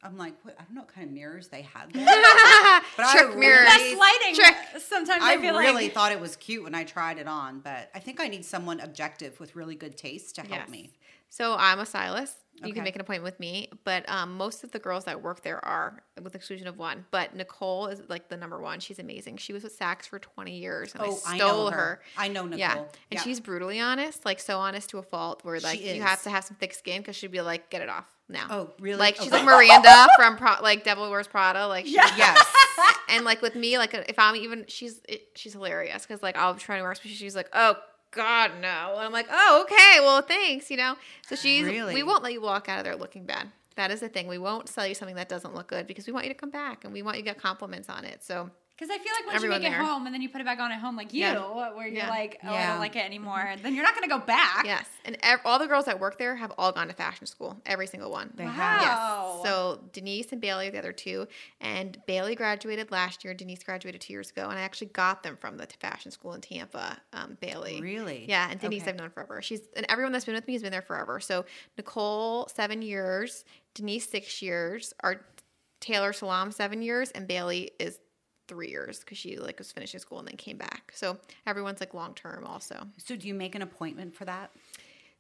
I'm like, what? I don't know what kind of mirrors they had there. but I Trick mirrors. Best lighting. Trick. Sometimes I I, feel really like. thought it was cute when I tried it on, but I think I need someone objective with really good taste to help Yes. me. So I'm a stylist. You Okay. can make an appointment with me, but um, most of the girls that work there are, with exclusion of one. But Nicole is like the number one. She's amazing. She was with Saks for 20 years, and Oh, I I stole know her. her. I know Nicole. Yeah, and Yeah. she's brutally honest, like so honest to a fault, where like you have to have some thick skin because she'd be like, "Get it off now." Oh, really? Like she's Okay. like Miranda from Pro- like Devil Wears Prada, like she, Yeah. yes. and like with me, like if I'm even, she's it, she's hilarious because like I'll try to wear, special. She's like, oh God, no, and I'm like, oh okay, well thanks, you know. So she's Really? we won't let you walk out of there looking bad. That is the thing. We won't sell you something that doesn't look good because we want you to come back and we want you to get compliments on it. So Because I feel like once Everyone you make there. it home and then you put it back on at home, like you, Yeah. where you're Yeah. like, oh, I don't like it anymore, then you're not going to go back. yes, and ev- all the girls that work there have all gone to fashion school. Every single one. They Wow. have. Yes. So Denise and Bailey are the other two, and Bailey graduated last year. Denise graduated two years ago, and I actually got them from the fashion school in Tampa. Um, Bailey, Really? yeah, and Denise Okay. I've known forever. She's and everyone that's been with me has been there forever. So Nicole seven years, Denise six years, our Taylor Salam seven years, and Bailey is three years because she like was finishing school and then came back. So everyone's like long term also. So do you make an appointment for that?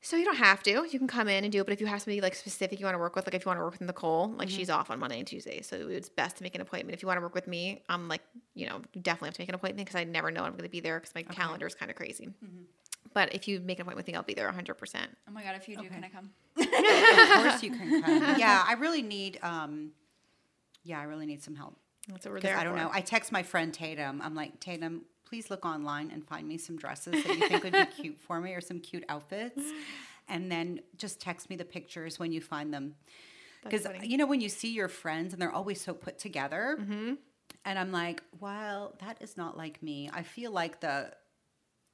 So you don't have to. You can come in and do it, but if you have somebody like specific you want to work with, like if you want to work with Nicole, like she's off on Monday and Tuesday, so it's best to make an appointment. If you want to work with me, I'm like, you know, you definitely have to make an appointment because I never know I'm going to be there because my calendar is kind of crazy. But if you make an appointment with me, I'll be there 100. percent Oh my God, if you do, can I come? of course you can come. Yeah, I really need. um Yeah, I really need some help. That's what we're there. I don't for. know. I text my friend Tatum. I'm like, Tatum, please look online and find me some dresses that you think would be cute for me or some cute outfits. And then just text me the pictures when you find them. Because, you know, when you see your friends and they're always so put together, Mm-hmm. and I'm like, well, that is not like me. I feel like the,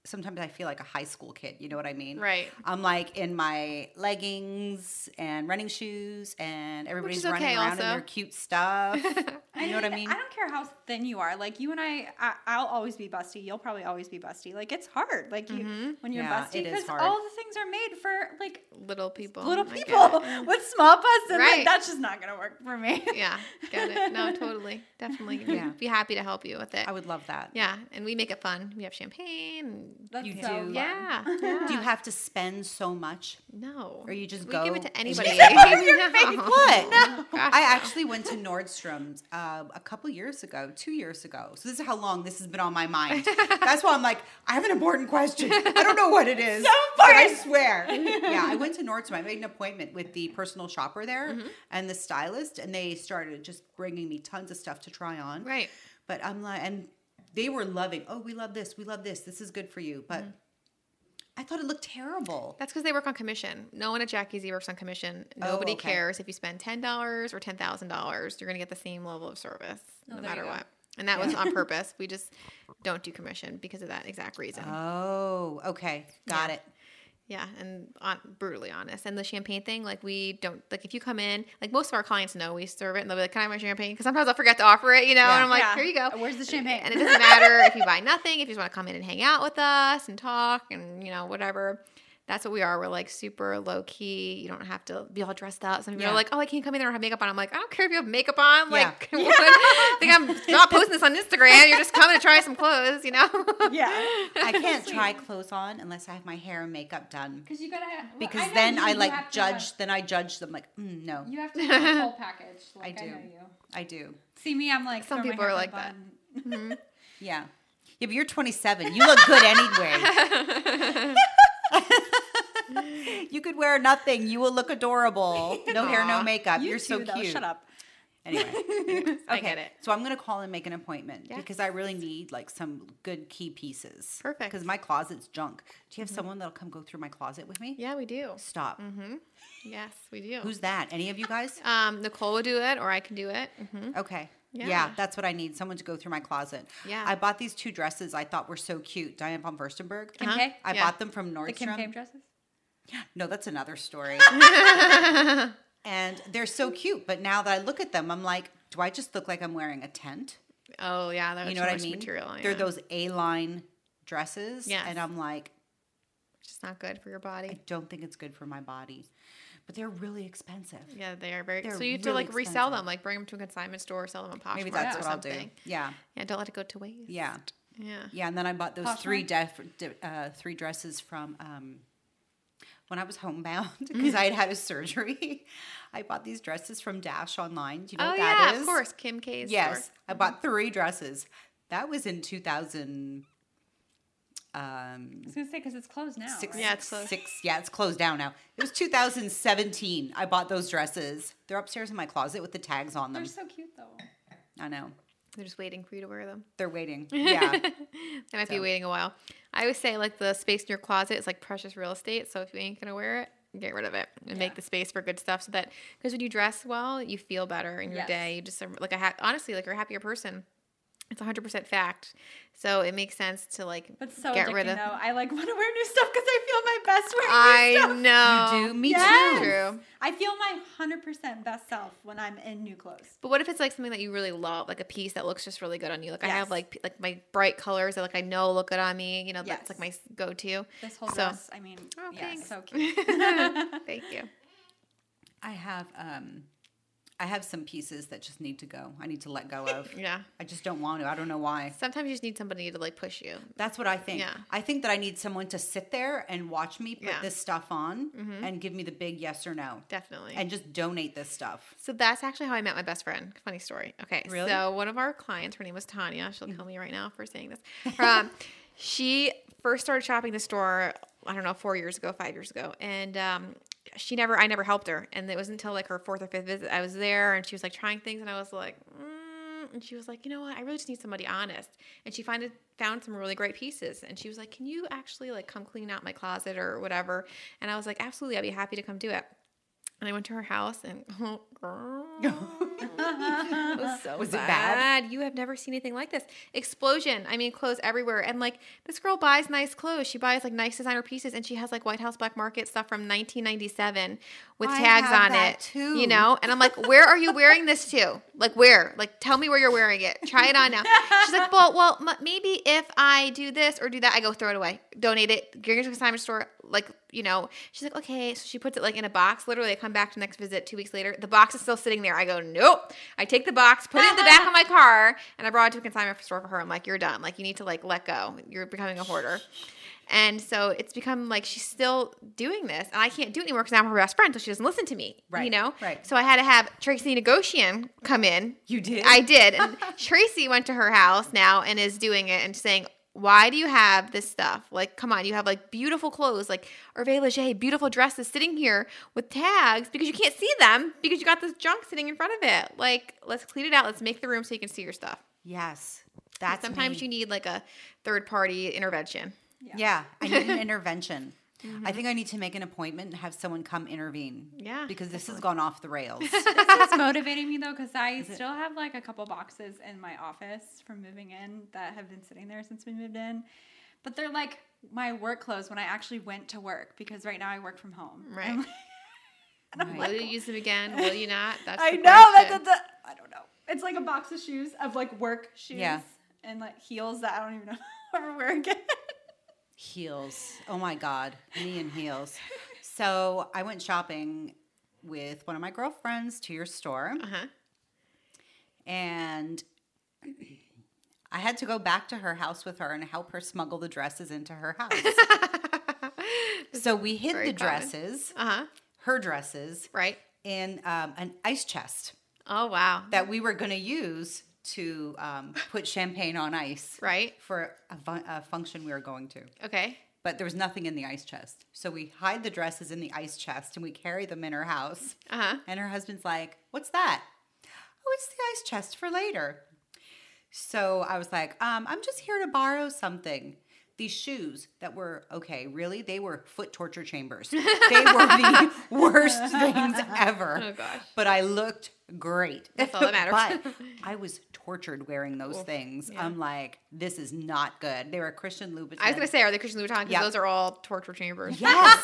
sometimes I feel like a high school kid. You know what I mean? Right. I'm like in my leggings and running shoes, and everybody's running okay around in their cute stuff. You know what I mean? I don't care how thin you are. Like you and I, I I'll always be busty. You'll probably always be busty. Like it's hard. Like you when you're Yeah, busty because all the things are made for like Little people. little people it. with small butts, and Right. like, that's just not gonna work for me. Yeah, get it. No, totally, definitely. Yeah. Be happy to help you with it. I would love that. Yeah, and we make it fun. We have champagne. That's You do. fun. yeah, Do you have to spend so much? No. Or you just we go give it to anybody. you- No. What? Gosh, I actually went to Nordstrom's uh, a couple years ago, two years ago. So this is how long this has been on my mind. That's why I'm like, I have an important question. I don't know what it is. So but I swear. yeah, I went to Nordstrom. I made an appointment with the personal shopper there Mm-hmm. and the stylist, and they started just bringing me tons of stuff to try on. Right. But I'm like, and they were loving. Oh, we love this. We love this. This is good for you. But Mm-hmm. I thought it looked terrible. That's because they work on commission. No one at Jackie's E works on commission. Oh, Nobody Oh, okay. cares if you spend ten dollars or ten thousand dollars. You're gonna get the same level of service oh, no Oh, there matter what. And that was on purpose. We just don't do commission because of that exact reason. Oh, okay. Got Yeah. it. Yeah, and on, brutally honest. And the champagne thing, like we don't like if you come in, like most of our clients know we serve it, and they'll be like, "Can I have my champagne?" Because sometimes I'll forget to offer it, you know. Yeah. And I'm like, Yeah. "Here you go." Where's the champagne? And it doesn't matter if you buy nothing, if you just want to come in and hang out with us and talk and you know whatever. That's what we are. We're like super low key. You don't have to be all dressed up. Some people Yeah. are like, "Oh, I can't come in there and have makeup on." I'm like, "I don't care if you have makeup on. Yeah. Like, what? think I'm not posting this on Instagram. You're just coming to try some clothes, you know?" yeah, I can't try clothes on unless I have my hair and makeup done. because you gotta have, well, Because I then you, I you like judge. have- then I judge them like, mm, no, you have to have a full package. Like, I, do. know you. I do. See me, I'm like Some people are like that. bun. Yeah. Yeah, but you're 27. You look good anyway. you could wear nothing. You will look adorable. No hair, no makeup. You are so though. cute. Shut up. Anyway, I get it. So I'm gonna call and make an appointment Yes. because I really need like some good key pieces. Perfect. Mm-hmm. Because my closet's junk. Do you have someone that'll come go through my closet with me? Yeah, we do. Stop. Mm-hmm. Yes, we do. Who's that? Any of you guys? um, Nicole will do it, or I can do it. hmm Okay. Yeah. Yeah. that's what I need. Someone to go through my closet. Yeah. I bought these two dresses I thought were so cute. Diane von Furstenberg. Kim Uh-huh. K? I Yeah. bought them from Nordstrom. The Kim K Nordstrom. dresses? No, that's another story. and they're so cute, but now that I look at them, I'm like, do I just look like I'm wearing a tent? Oh yeah, that was You know too what I much mean? material. They're those A-line dresses, Yes. and I'm like, Just not good for your body. I don't think it's good for my body. But they're really expensive. Yeah, they are very. They're so you have to really like resell expensive. them, like bring them to a consignment store, or sell them on Poshmark Maybe that's or what I'll do. something. Yeah, Yeah, don't let it go to waste. yeah, Yeah. yeah. And then I bought those Poshmark? three def- uh, three dresses from um, when I was homebound because I had had a surgery. I bought these dresses from Dash online. Do you know oh what yeah, that is? of course, Kim K's. Yes, store. I bought three dresses. That was in 2000. Um, I was gonna say because it's closed now. six, right? Yeah, it's closed. six. Yeah, it's closed down now. It was 2017. I bought those dresses. They're upstairs in my closet with the tags on them. They're so cute though. I know. They're just waiting for you to wear them. They're waiting. Yeah. They might be waiting a while. I always say like the space in your closet is like precious real estate. So if you ain't gonna wear it, get rid of it and make the space for good stuff. So that because when you dress well, you feel better in your Yes. day. You just are like a ha- honestly like you're a happier person. It's 100 percent fact. So it makes sense to like But so get rid of. though. I like want to wear new stuff because I feel my best wearing I new stuff. I know. You do? Me Yes. too. True. I feel my hundred percent best self when I'm in new clothes. But what if it's like something that you really love, like a piece that looks just really good on you? Like I have like like my bright colors that like I know look good on me. You know, Yes. that's like my go-to. This whole So- dress, I mean, Oh, yeah, thanks. so cute. Thank you. I have um, I have some pieces that just need to go. I need to let go of. Yeah. I just don't want to. I don't know why. Sometimes you just need somebody to like push you. That's what I think. Yeah. I think that I need someone to sit there and watch me put Yeah. Mm-hmm. this stuff on and give me the big yes or no. Definitely. And just donate this stuff. So that's actually how I met my best friend. Funny story. Okay. Really? So one of our clients, her name was Tanya. She'll kill me right now for saying this. Um, she first started shopping the store, I don't know, four years ago, five years ago. And um, she never, I never helped her. And it wasn't until like her fourth or fifth visit, I was there and she was like trying things. And I was like, mm. and she was like, you know what? I really just need somebody honest. And she find, found some really great pieces. And she was like, can you actually like come clean out my closet or whatever? And I was like, absolutely. I'd be happy to come do it. And I went to her house and it was so Was it bad. bad? You have never seen anything like this. Explosion. I mean, clothes everywhere. And like this girl buys nice clothes. She buys like nice designer pieces, and she has like White House Black Market stuff from 1997 with I tags on it. too. You know. And I'm like, where are you wearing this to? Like where? Like tell me where you're wearing it. Try it on now. She's like, well, well, m- maybe if I do this or do that, I go throw it away, donate it, bring it to a consignment store. Like you know, she's like, okay. So she puts it like in a box. Literally, I come back to the next visit two weeks later. The box is still sitting there. I go, nope. I take the box, put it in the back of my car, and I brought it to a consignment store for her. I'm like, you're done. Like you need to like let go. You're becoming a hoarder. And so it's become like she's still doing this, and I can't do it anymore because I'm her best friend, so she doesn't listen to me. Right. You know. right. So I had to have Tracey Negoshian come in. You did? I did. And Tracey went to her house now and is doing it and saying, why do you have this stuff? Like, come on, you have like beautiful clothes, like Hervé Leger, beautiful dresses sitting here with tags because you can't see them because you got this junk sitting in front of it. Like, let's clean it out. Let's make the room so you can see your stuff. Yes. That's Sometimes me. you need like a third party intervention. Yeah, I need an intervention. I mm-hmm. think I need to make an appointment and have someone come intervene. Yeah, Because this has gone off the rails. this is motivating me though because I still have like a couple boxes in my office from moving in that have been sitting there since we moved in. But they're like my work clothes when I actually went to work because right now I work from home. Right. And I'm Will like, you use them again? Will you not? That's I know that, question. that, that I don't know. It's like a box of shoes of like work shoes Yeah. and like heels that I don't even know if I'll ever wear again. Heels. Oh my God. Me and heels. So I went shopping with one of my girlfriends to your store Uh-huh. and I had to go back to her house with her and help her smuggle the dresses into her house. so we hid Very the common. dresses, Uh-huh. her dresses, Right. in um, an ice chest Oh wow. that we were going to use to um, put champagne on ice Right. for a, a function we were going to. Okay. But there was nothing in the ice chest. So we hide the dresses in the ice chest and we carry them in her house. Uh-huh. And her husband's like, What's that? Oh, it's the ice chest for later? So I was like, um, I'm just here to borrow something. These shoes that were okay, really, they were foot torture chambers. They were the worst things ever. Oh, gosh. But I looked great. That's all that matters. but I was tortured wearing those things. I'm like, this is not good. They were Christian Louboutin. I was gonna say, are they Christian Louboutin? Because Yeah. those are all torture chambers. Yes.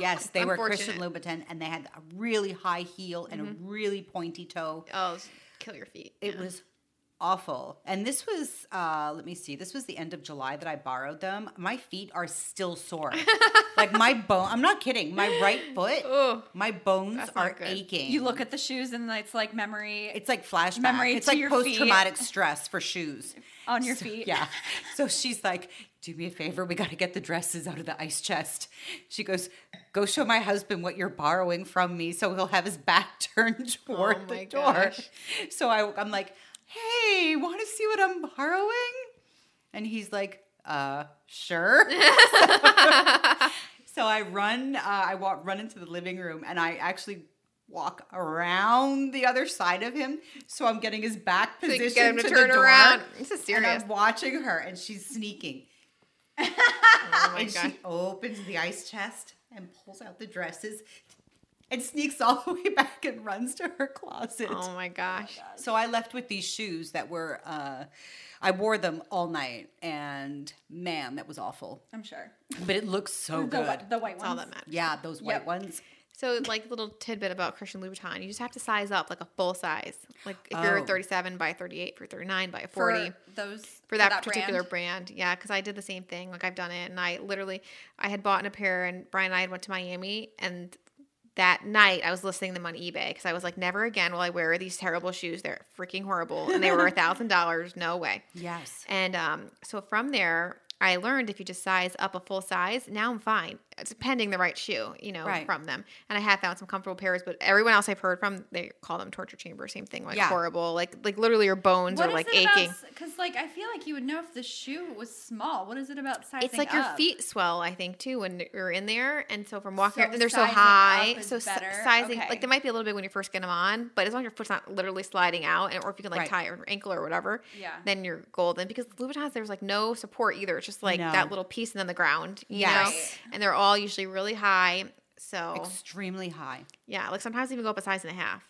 Yes, they were Christian. Louboutin and they had a really high heel and a mm-hmm. really pointy toe. Oh, kill your feet. It Yeah. was awful. And this was, uh, let me see, this was the end of July that I borrowed them. My feet are still sore. like my bone, I'm not kidding. My right foot, Ugh. my bones are good. aching. You look at the shoes and it's like memory it's like flashback. Memory it's like post traumatic stress for shoes. on your So- feet. Yeah. So she's like, do me a favor. We got to get the dresses out of the ice chest. She goes, go show my husband what you're borrowing from me so he'll have his back turned toward Oh my the door. gosh. So I, I'm like, hey, want to see what I'm borrowing? And he's like, uh, sure. so I run, uh, I walk, run into the living room and I actually walk around the other side of him. So I'm getting his back So position get him to to turn the door. around. This is And serious. I'm watching her and she's sneaking. Oh my and gosh. she opens the ice chest and pulls out the dresses and sneaks all the way back and runs to her closet. Oh my gosh. So I left with these shoes that were, uh, I wore them all night and man, that was awful. I'm sure. But it looks so the, good. whi- the white That's all that matters. yeah, those white Yep. ones. So, like, a little tidbit about Christian Louboutin, you just have to size up like a full size. Like, if you're Oh. 37 by 38, for 39 by for 40. those for that, particular brand. Yeah, because I did the same thing. Like I've done it, and I literally I had bought in a pair, and Brian and I had went to Miami, and that night I was listing them on eBay because I was like, never again will I wear these terrible shoes. They're freaking horrible, and they were a thousand dollars. No way. Yes. And um, so from there, I learned if you just size up a full size, now I'm fine. Uh, it's pending the right shoe, you know, Right. from them. And I have found some comfortable pairs, but everyone else I've heard from, they call them torture chamber. Same thing, like Yeah. horrible, like like literally your bones What are like aching. Because like I feel like you would know if the shoe was small. What is it about sizing It's like your feet swell, I think, too, when you're in there. And so from walking, So around, they're so high. So better? sizing, Okay. like they might be a little bit when you first get them on, but as long as your foot's not literally sliding out, and or if you can like Right. tie your ankle or whatever, Yeah. then you're golden. Because Louboutins, there's like no support either. It's just like No. that little piece and then the ground, you Yes. know. And they're all usually really high. So Extremely high. yeah, like sometimes even go up a size and a half,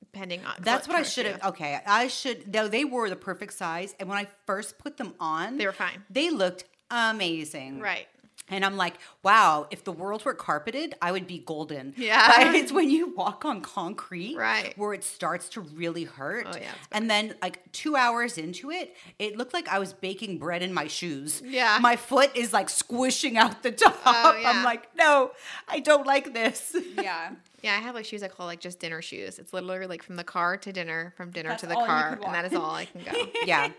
depending on. That's what I should have. Okay, I should. Though they were the perfect size, and when I first put them on, They were fine. They looked amazing. Right. And I'm like, wow, if the world were carpeted, I would be golden. Yeah. But it's when you walk on concrete Right. where it starts to really hurt. Oh, yeah, And then, like, two hours into it, it looked like I was baking bread in my shoes. Yeah. My foot is like squishing out the top. Oh, yeah. I'm like, no, I don't like this. Yeah. Yeah, I have like shoes I call like just dinner shoes. It's literally like from the car to dinner, from dinner That's to the car, and that is all I can go. yeah.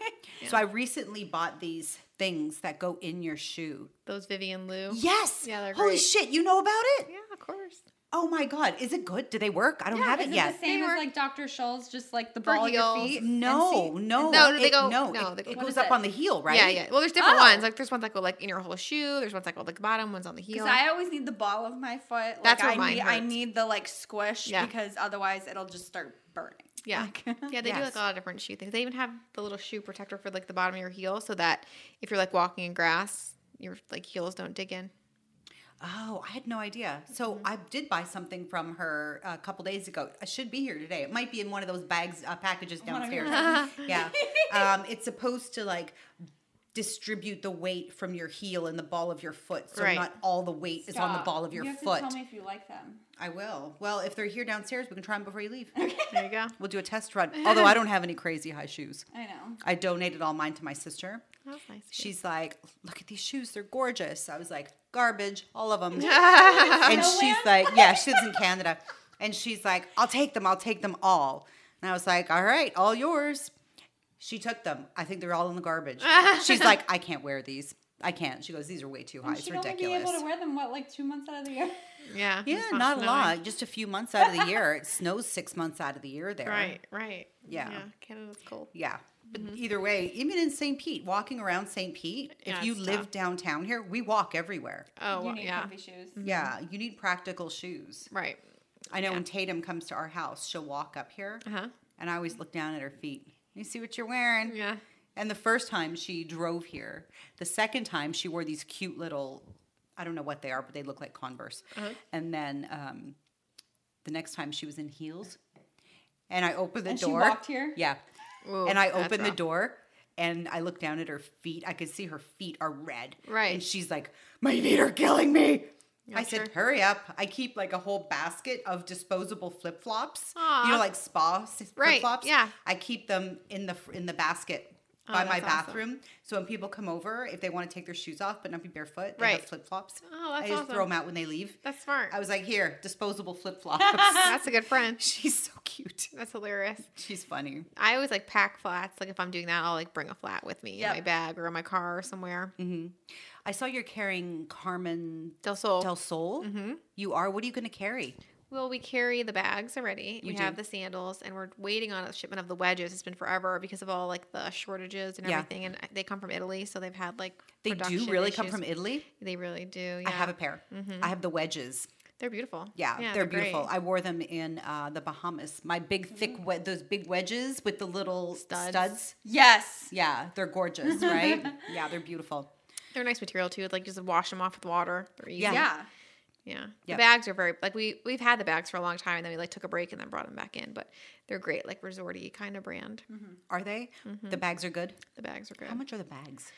So I recently bought these things that go in your shoe. Those Vivian Lou. Yes. Yeah, they're Holy great. shit, you know about it? Yeah, of course. Oh my god, is it good? Do they work? I don't have Is it it yet. the same They as work. like Dr. Scholl's, just like the ball of your heels. feet? No, no, No, do they it- go- No, no, it, it goes up it? on the heel, right? Yeah, yeah. Well, there's different Oh. ones. Like there's ones that go like in your whole shoe. There's ones that go like the bottom. Ones on the heel. Because I always need the ball of my foot. Like, That's where I mine need, I need the like squish Yeah. because otherwise it'll just start burning. yeah, Like- yeah. They do like a lot of different shoe things. They even have the little shoe protector for like the bottom of your heel, so that if you're like walking in grass, your like heels don't dig in. Oh, I had no idea. So I did buy something from her a couple days ago. I should be here today. It might be in one of those bags, uh, packages One of your downstairs. yeah. Um, it's supposed to like distribute the weight from your heel and the ball of your foot, so Right. not all the weight is on the ball of your you have foot. To tell me if you like them. I will. Well, if they're here downstairs, we can try them before you leave. Okay. There you go. We'll do a test run. Although I don't have any crazy high shoes. I know. I donated all mine to my sister. That's nice. She's like, look at these shoes, they're gorgeous. I was like, garbage, all of them. and she's like, yeah, she lives in Canada. And she's like, I'll take them, I'll take them all. And I was like, all right, all yours. She took them. I think they're all in the garbage. She's like, I can't wear these. I can't. She goes, these are way too high. And It's she'd only be ridiculous. able to wear them what like two months out of the year. yeah. yeah, it's not a lot. Just a few months out of the year. It snows six months out of the year there. Right. Right. Yeah. Canada's cold. Yeah. But either way, even in St. Pete, walking around St. Pete, Yeah, if you live tough. downtown here, we walk everywhere. Oh, you need yeah. comfy shoes. Yeah, you need practical shoes. Right. I know Yeah. when Tatum comes to our house, she'll walk up here. Uh huh. and I always look down at her feet. You see what you're wearing? Yeah. And the first time she drove here, the second time she wore these cute little, I don't know what they are, but they look like Converse. Uh-huh. And then um, the next time she was in heels, and I opened the And she door. walked here? Yeah. Ooh, and I opened the door. And I look down at her feet. I could see her feet are red. Right. And she's like, My feet are killing me. I Gotcha. said, Hurry up. I keep like a whole basket of disposable flip flops. You know, like spa flip Right, flops. yeah. I keep them in the in the basket Oh, by my that's awesome. bathroom. So when people come over, if they want to take their shoes off but not be barefoot, they Right. have flip flops. Oh, that's I just awesome. throw them out when they leave. That's smart. I was like, Here, disposable flip flops. That's a good friend. She's so cute. That's hilarious. She's funny. I always like pack flats. Like if I'm doing that, I'll like bring a flat with me Yep. in my bag or in my car or somewhere. I saw you're carrying Carmen Del Sol. Del Sol. Mm-hmm. You are. What are you going to carry? Well, we carry the bags already. You we do? have the sandals, and we're waiting on a shipment of the wedges. It's been forever because of all like the shortages and Yeah. everything. And uh, they come from Italy, so they've had like They do really come from Italy. They really do. Yeah, I have a pair. Mm-hmm. I have the wedges. they're beautiful. Yeah, they're, beautiful. great. I wore them in uh, the Bahamas. My big, thick, mm-hmm. we- those big wedges with the little Studs. studs. Yes. Yeah, they're gorgeous, right? yeah, they're beautiful. They're nice material too. Like just wash them off with water. They're easy. Yeah. Yeah. Yeah. Yep. The bags are very like we we've had the bags for a long time and then we like took a break and then brought them back in, but they're great, like resorty kind of brand. Mm-hmm. Are they? Mm-hmm. The bags are good. The bags are good. How much are the bags?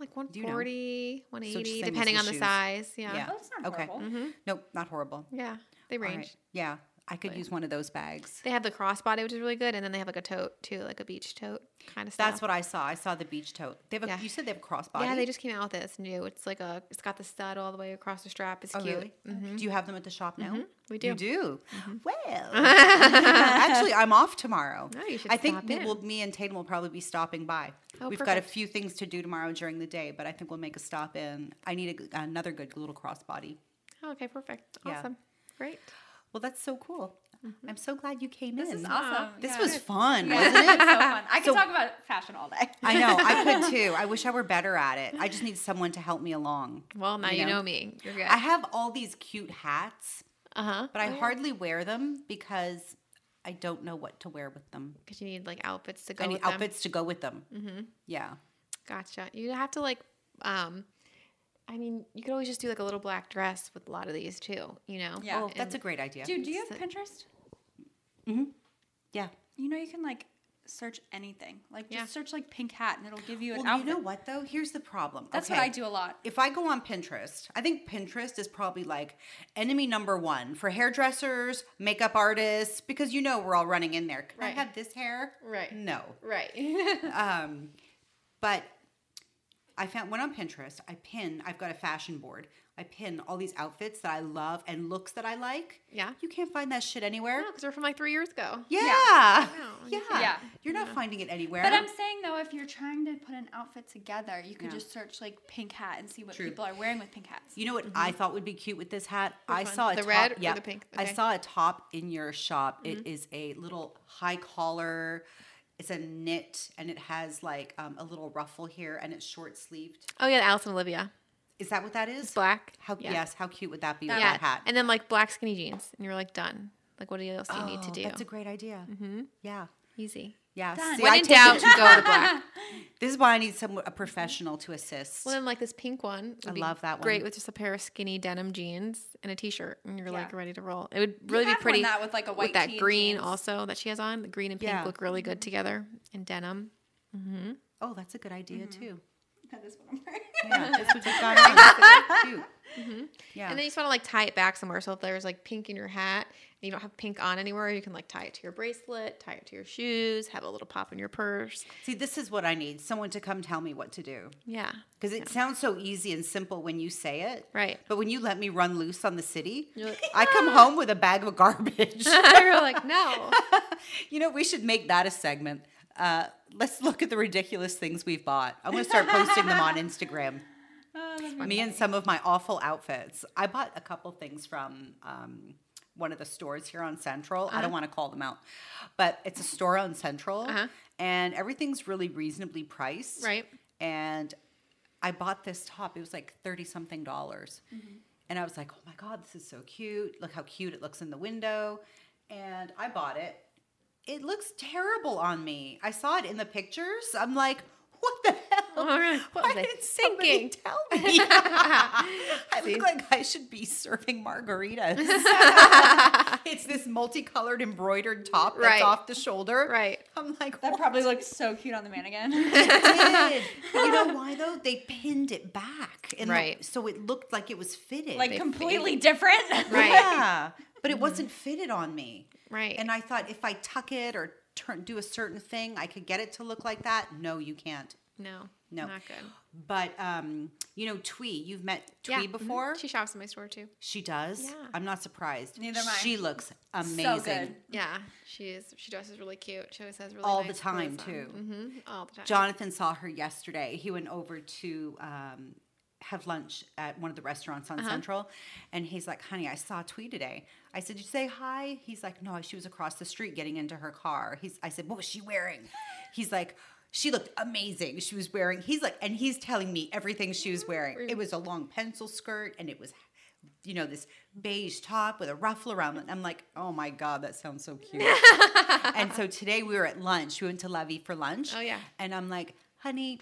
Like you know? 140, just 180, same as depending the on the shoes. size. Yeah. Yeah. Oh, it's not Okay. horrible. Nope, not horrible. Yeah. They range. right. Yeah, I could use one of those bags. They have the crossbody, which is really good, and then they have like a tote too, like a beach tote kind of stuff. That's what I saw. I saw the beach tote. They have a, Yeah. You said they have a crossbody. Yeah, they just came out with it. It's new. It's like a, it's got the stud all the way across the strap. It's Oh, cute. Mm-hmm. Do you have them at the shop now? We do. You do. Well, actually, I'm off tomorrow. Oh, you should I think we will. Me and Tatum will probably be stopping by. Oh, We've got a few things to do tomorrow during the day, but I think we'll make a stop in. I need a another good little crossbody. Oh, okay, perfect. Yeah. Awesome. Great. Well, that's so cool. I'm so glad you came This in. This is awesome. This Yeah. was fun, Yeah, wasn't it? so fun. I could So- talk about fashion all day. I know. I could too. I wish I were better at it. I just need someone to help me along. Well, now You you, know? know? me. You're good. I have all these cute hats, Uh huh. but I hardly wear them because I don't know what to wear with them. because you need like outfits to go I need with them. Any outfits to go with them. Mm-hmm. Yeah. Gotcha. You have to like, um, I mean, you could always just do like a little black dress with a lot of these too. You know. Yeah. Oh, that's a great idea. Dude, do you have So- Pinterest? Yeah. You know, you can like search anything. Like just Yeah. search like pink hat and it'll give you an Well, you know what though? Here's the problem. That's Okay. what I do a lot. If I go on Pinterest, I think Pinterest is probably like enemy number one for hairdressers, makeup artists, because you know we're all running in there. Can Right. I have this hair? Right. No. Right. Um, but I found when on Pinterest, I pin. I've got a fashion board. I pin all these outfits that I love and looks that I like. Yeah. You can't find that shit anywhere. No, because they're from like three years ago. Yeah. No, Yeah. yeah. You're not finding it anywhere. But I'm saying though, if you're trying to put an outfit together, you could Yeah. just search like pink hat and see what True. people are wearing with pink hats. You know what I mm-hmm. thought would be cute with this hat? I one? saw a The top, red or yeah, the pink? I saw a top in your shop. It mm-hmm. is a little high collar. It's a knit and it has like um, a little ruffle here and it's short sleeved. Oh yeah, Alice and Olivia. Is that what that is? It's black. How yeah. yes? How cute would that be with Yeah. that hat? And then like black skinny jeans, and you're like done. Like what else do you need to Oh, do? That's a great idea. Mm-hmm. Yeah. Easy. Yeah. Done. See, When I in doubt, it- you go to black. this is why I need some a professional to assist. Well, then like this pink one. Would I be love that one. Great with just a pair of skinny denim jeans and a t-shirt, and you're like ready to roll. It would really be pretty that with, like, a white with that green jeans. also that she has on. The green and pink Yeah. look really good together in denim. Mm-hmm. oh, that's a good idea too. That is what I'm wearing. Yeah, this would be fun. That's cute. Yeah. And then you just want to like tie it back somewhere. So if there's like pink in your hat and you don't have pink on anywhere, you can like tie it to your bracelet, tie it to your shoes, have a little pop in your purse. See, this is what I need: someone to come tell me what to do. Yeah. Because it sounds so easy and simple when you say it. Right. But when you let me run loose on the city, like, I come home with a bag of garbage. you're like, no. you know, we should make that a segment. Uh, let's look at the ridiculous things we've bought. I'm going to start posting them on Instagram. Oh, Me and some of my awful outfits. I bought a couple things from um, one of the stores here on Central. I don't want to call them out, but it's a store on Central, Uh-huh. and everything's really reasonably priced. Right. And I bought this top. It was like thirty something dollars, Mm-hmm. and I was like, "Oh my god, this is so cute! Look how cute it looks in the window." And I bought it, it looks terrible on me. I saw it in the pictures. I'm like, what the hell? Oh, really? What Why was I didn't somebody thinking? tell me? I See? look like I should be serving margaritas. it's this multicolored embroidered top that's Right. off the shoulder. Right. I'm like, That what? probably looked so cute on the mannequin. did. you know why though? They pinned it back, and the- Right. so it looked like it was fitted. like They completely different. Right. Yeah, but it wasn't mm. fitted on me. Right. And I thought if I tuck it or turn do a certain thing, I could get it to look like that. No, you can't. no, No. not good. But um, you know, Twee, you've met Twee Yeah, mhm. before. She shops in my store too. She does. Yeah. I'm not surprised. Neither am I. She looks amazing. So amazing. good. Yeah, she is. She dresses really cute. She always has really All nice the time, clothes too. hmm All the time. Jonathan saw her yesterday. He went over to um, have lunch at one of the restaurants Uh-huh. on Central, and he's like, "Honey, I saw Twee today." I said, "Did you say hi?" He's like, "No, she was across the street getting into her car." He's, I said, "What was she wearing?" He's like. She looked amazing. She was wearing, he's like, and he's telling me everything she was wearing. It was a long pencil skirt and it was, you know, this beige top with a ruffle around it. I'm like, oh my God, that sounds so cute. and so today we were at lunch. We went to Levy for lunch. Oh, yeah. And I'm like, honey,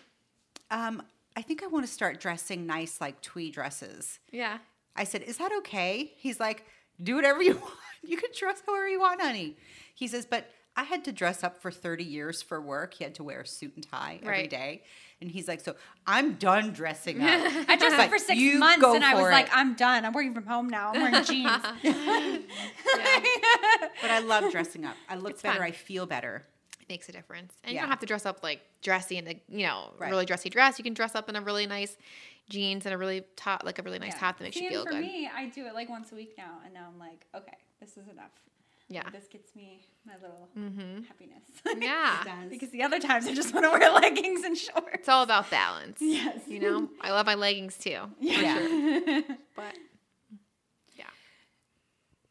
um, I think I want to start dressing nice like twee dresses. yeah. I said, is that okay? He's like, do whatever you want. You can dress however you want, honey. He says, but I had to dress up for 30 years for work. He had to wear a suit and tie every Right. day. And he's like, so I'm done dressing up. I dressed up for six months and I was for like. I'm done. I'm working from home now. I'm wearing jeans. but I love dressing up. I look It's better. fun. I feel better. It makes a difference. And you don't have to dress up like dressy in a you know Right. really dressy dress. You can dress up in a really nice jeans and a really top like a really nice Yeah. top that makes See, you feel for good. For me, I do it like once a week now, and now I'm like, okay, this is enough. Yeah. This gets me my little mm-hmm. happiness. Yeah. because the other times I just want to wear leggings and shorts. It's all about balance. Yes. You know, I love my leggings too. Yeah. But yeah.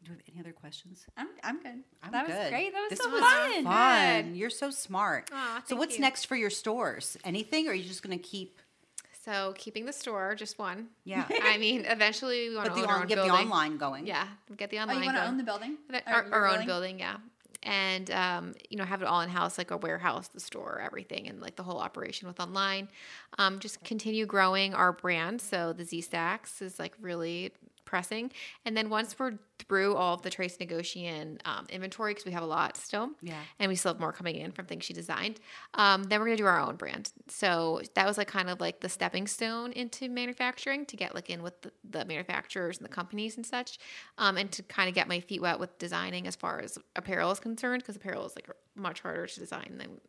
Do we have any other questions? I'm, I'm good. I'm that was great. That was this so was fun. fun. You're so smart. Aw, so what's you. next for your stores? Anything, or are you just going to keep? So keeping the store, just one. Yeah. I mean, eventually we want But to own our get building. the online going. Yeah, get the Oh, online. you want to own the building? The- our, our own building, yeah. And um, you know, have it all in house, like a warehouse, the store, everything, and like the whole operation with online. Um, just continue growing our brand. So the Z Stacks is like really pressing. And then once we're through all of the Trace Negoshian um, inventory, because we have a lot still, Yeah. and we still have more coming in from things she designed. Um, then we're gonna do our own brand. So that was like kind of like the stepping stone into manufacturing to get like in with the, the manufacturers and the companies and such, um, and to kind of get my feet wet with designing as far as apparel is concerned, because apparel is like much harder to design than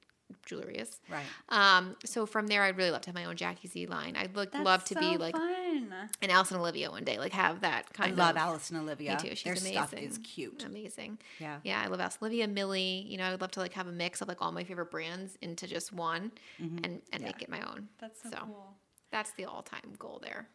jewelry is. Right. Um, so from there, I'd really love to have my own Jackie Z line. I'd look, love to be like fun. An Alice and Olivia one day, like have that I kind love of. Alice and Olivia. Me too. She's Their amazing. stuff is cute. Amazing. Yeah. Yeah, I love Alice Olivia, Millie. You know, I would love to like have a mix of like all my favorite brands into just one mm-hmm. and, and make it my own. That's so, So. cool. That's the all time goal there.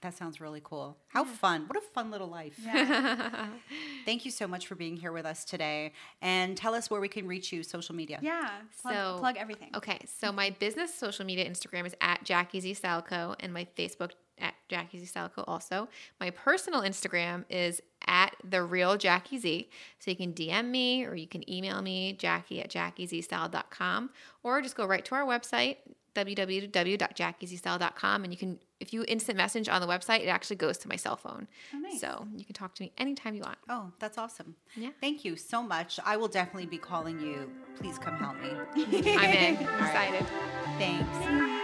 That sounds really cool. How fun. What a fun little life. Yeah. Thank you so much for being here with us today. And tell us where we can reach you, social media. Yeah. Plug, So- plug everything. Okay, so my business social media Instagram is at Jackie Z Style Co and my Facebook at Jackie Z Style Co also. My personal Instagram is at the real Jackie Z. So you can DM me or you can email me, Jackie at JackieZStyle.com, or just go right to our website, www.jackiezstyle.com, and you can if you instant message on the website, it actually goes to my cell phone. Oh, nice. So you can talk to me anytime you want. Oh, that's awesome. Yeah. Thank you so much. I will definitely be calling you. Please come help me. I'm in. All right. excited. Thanks.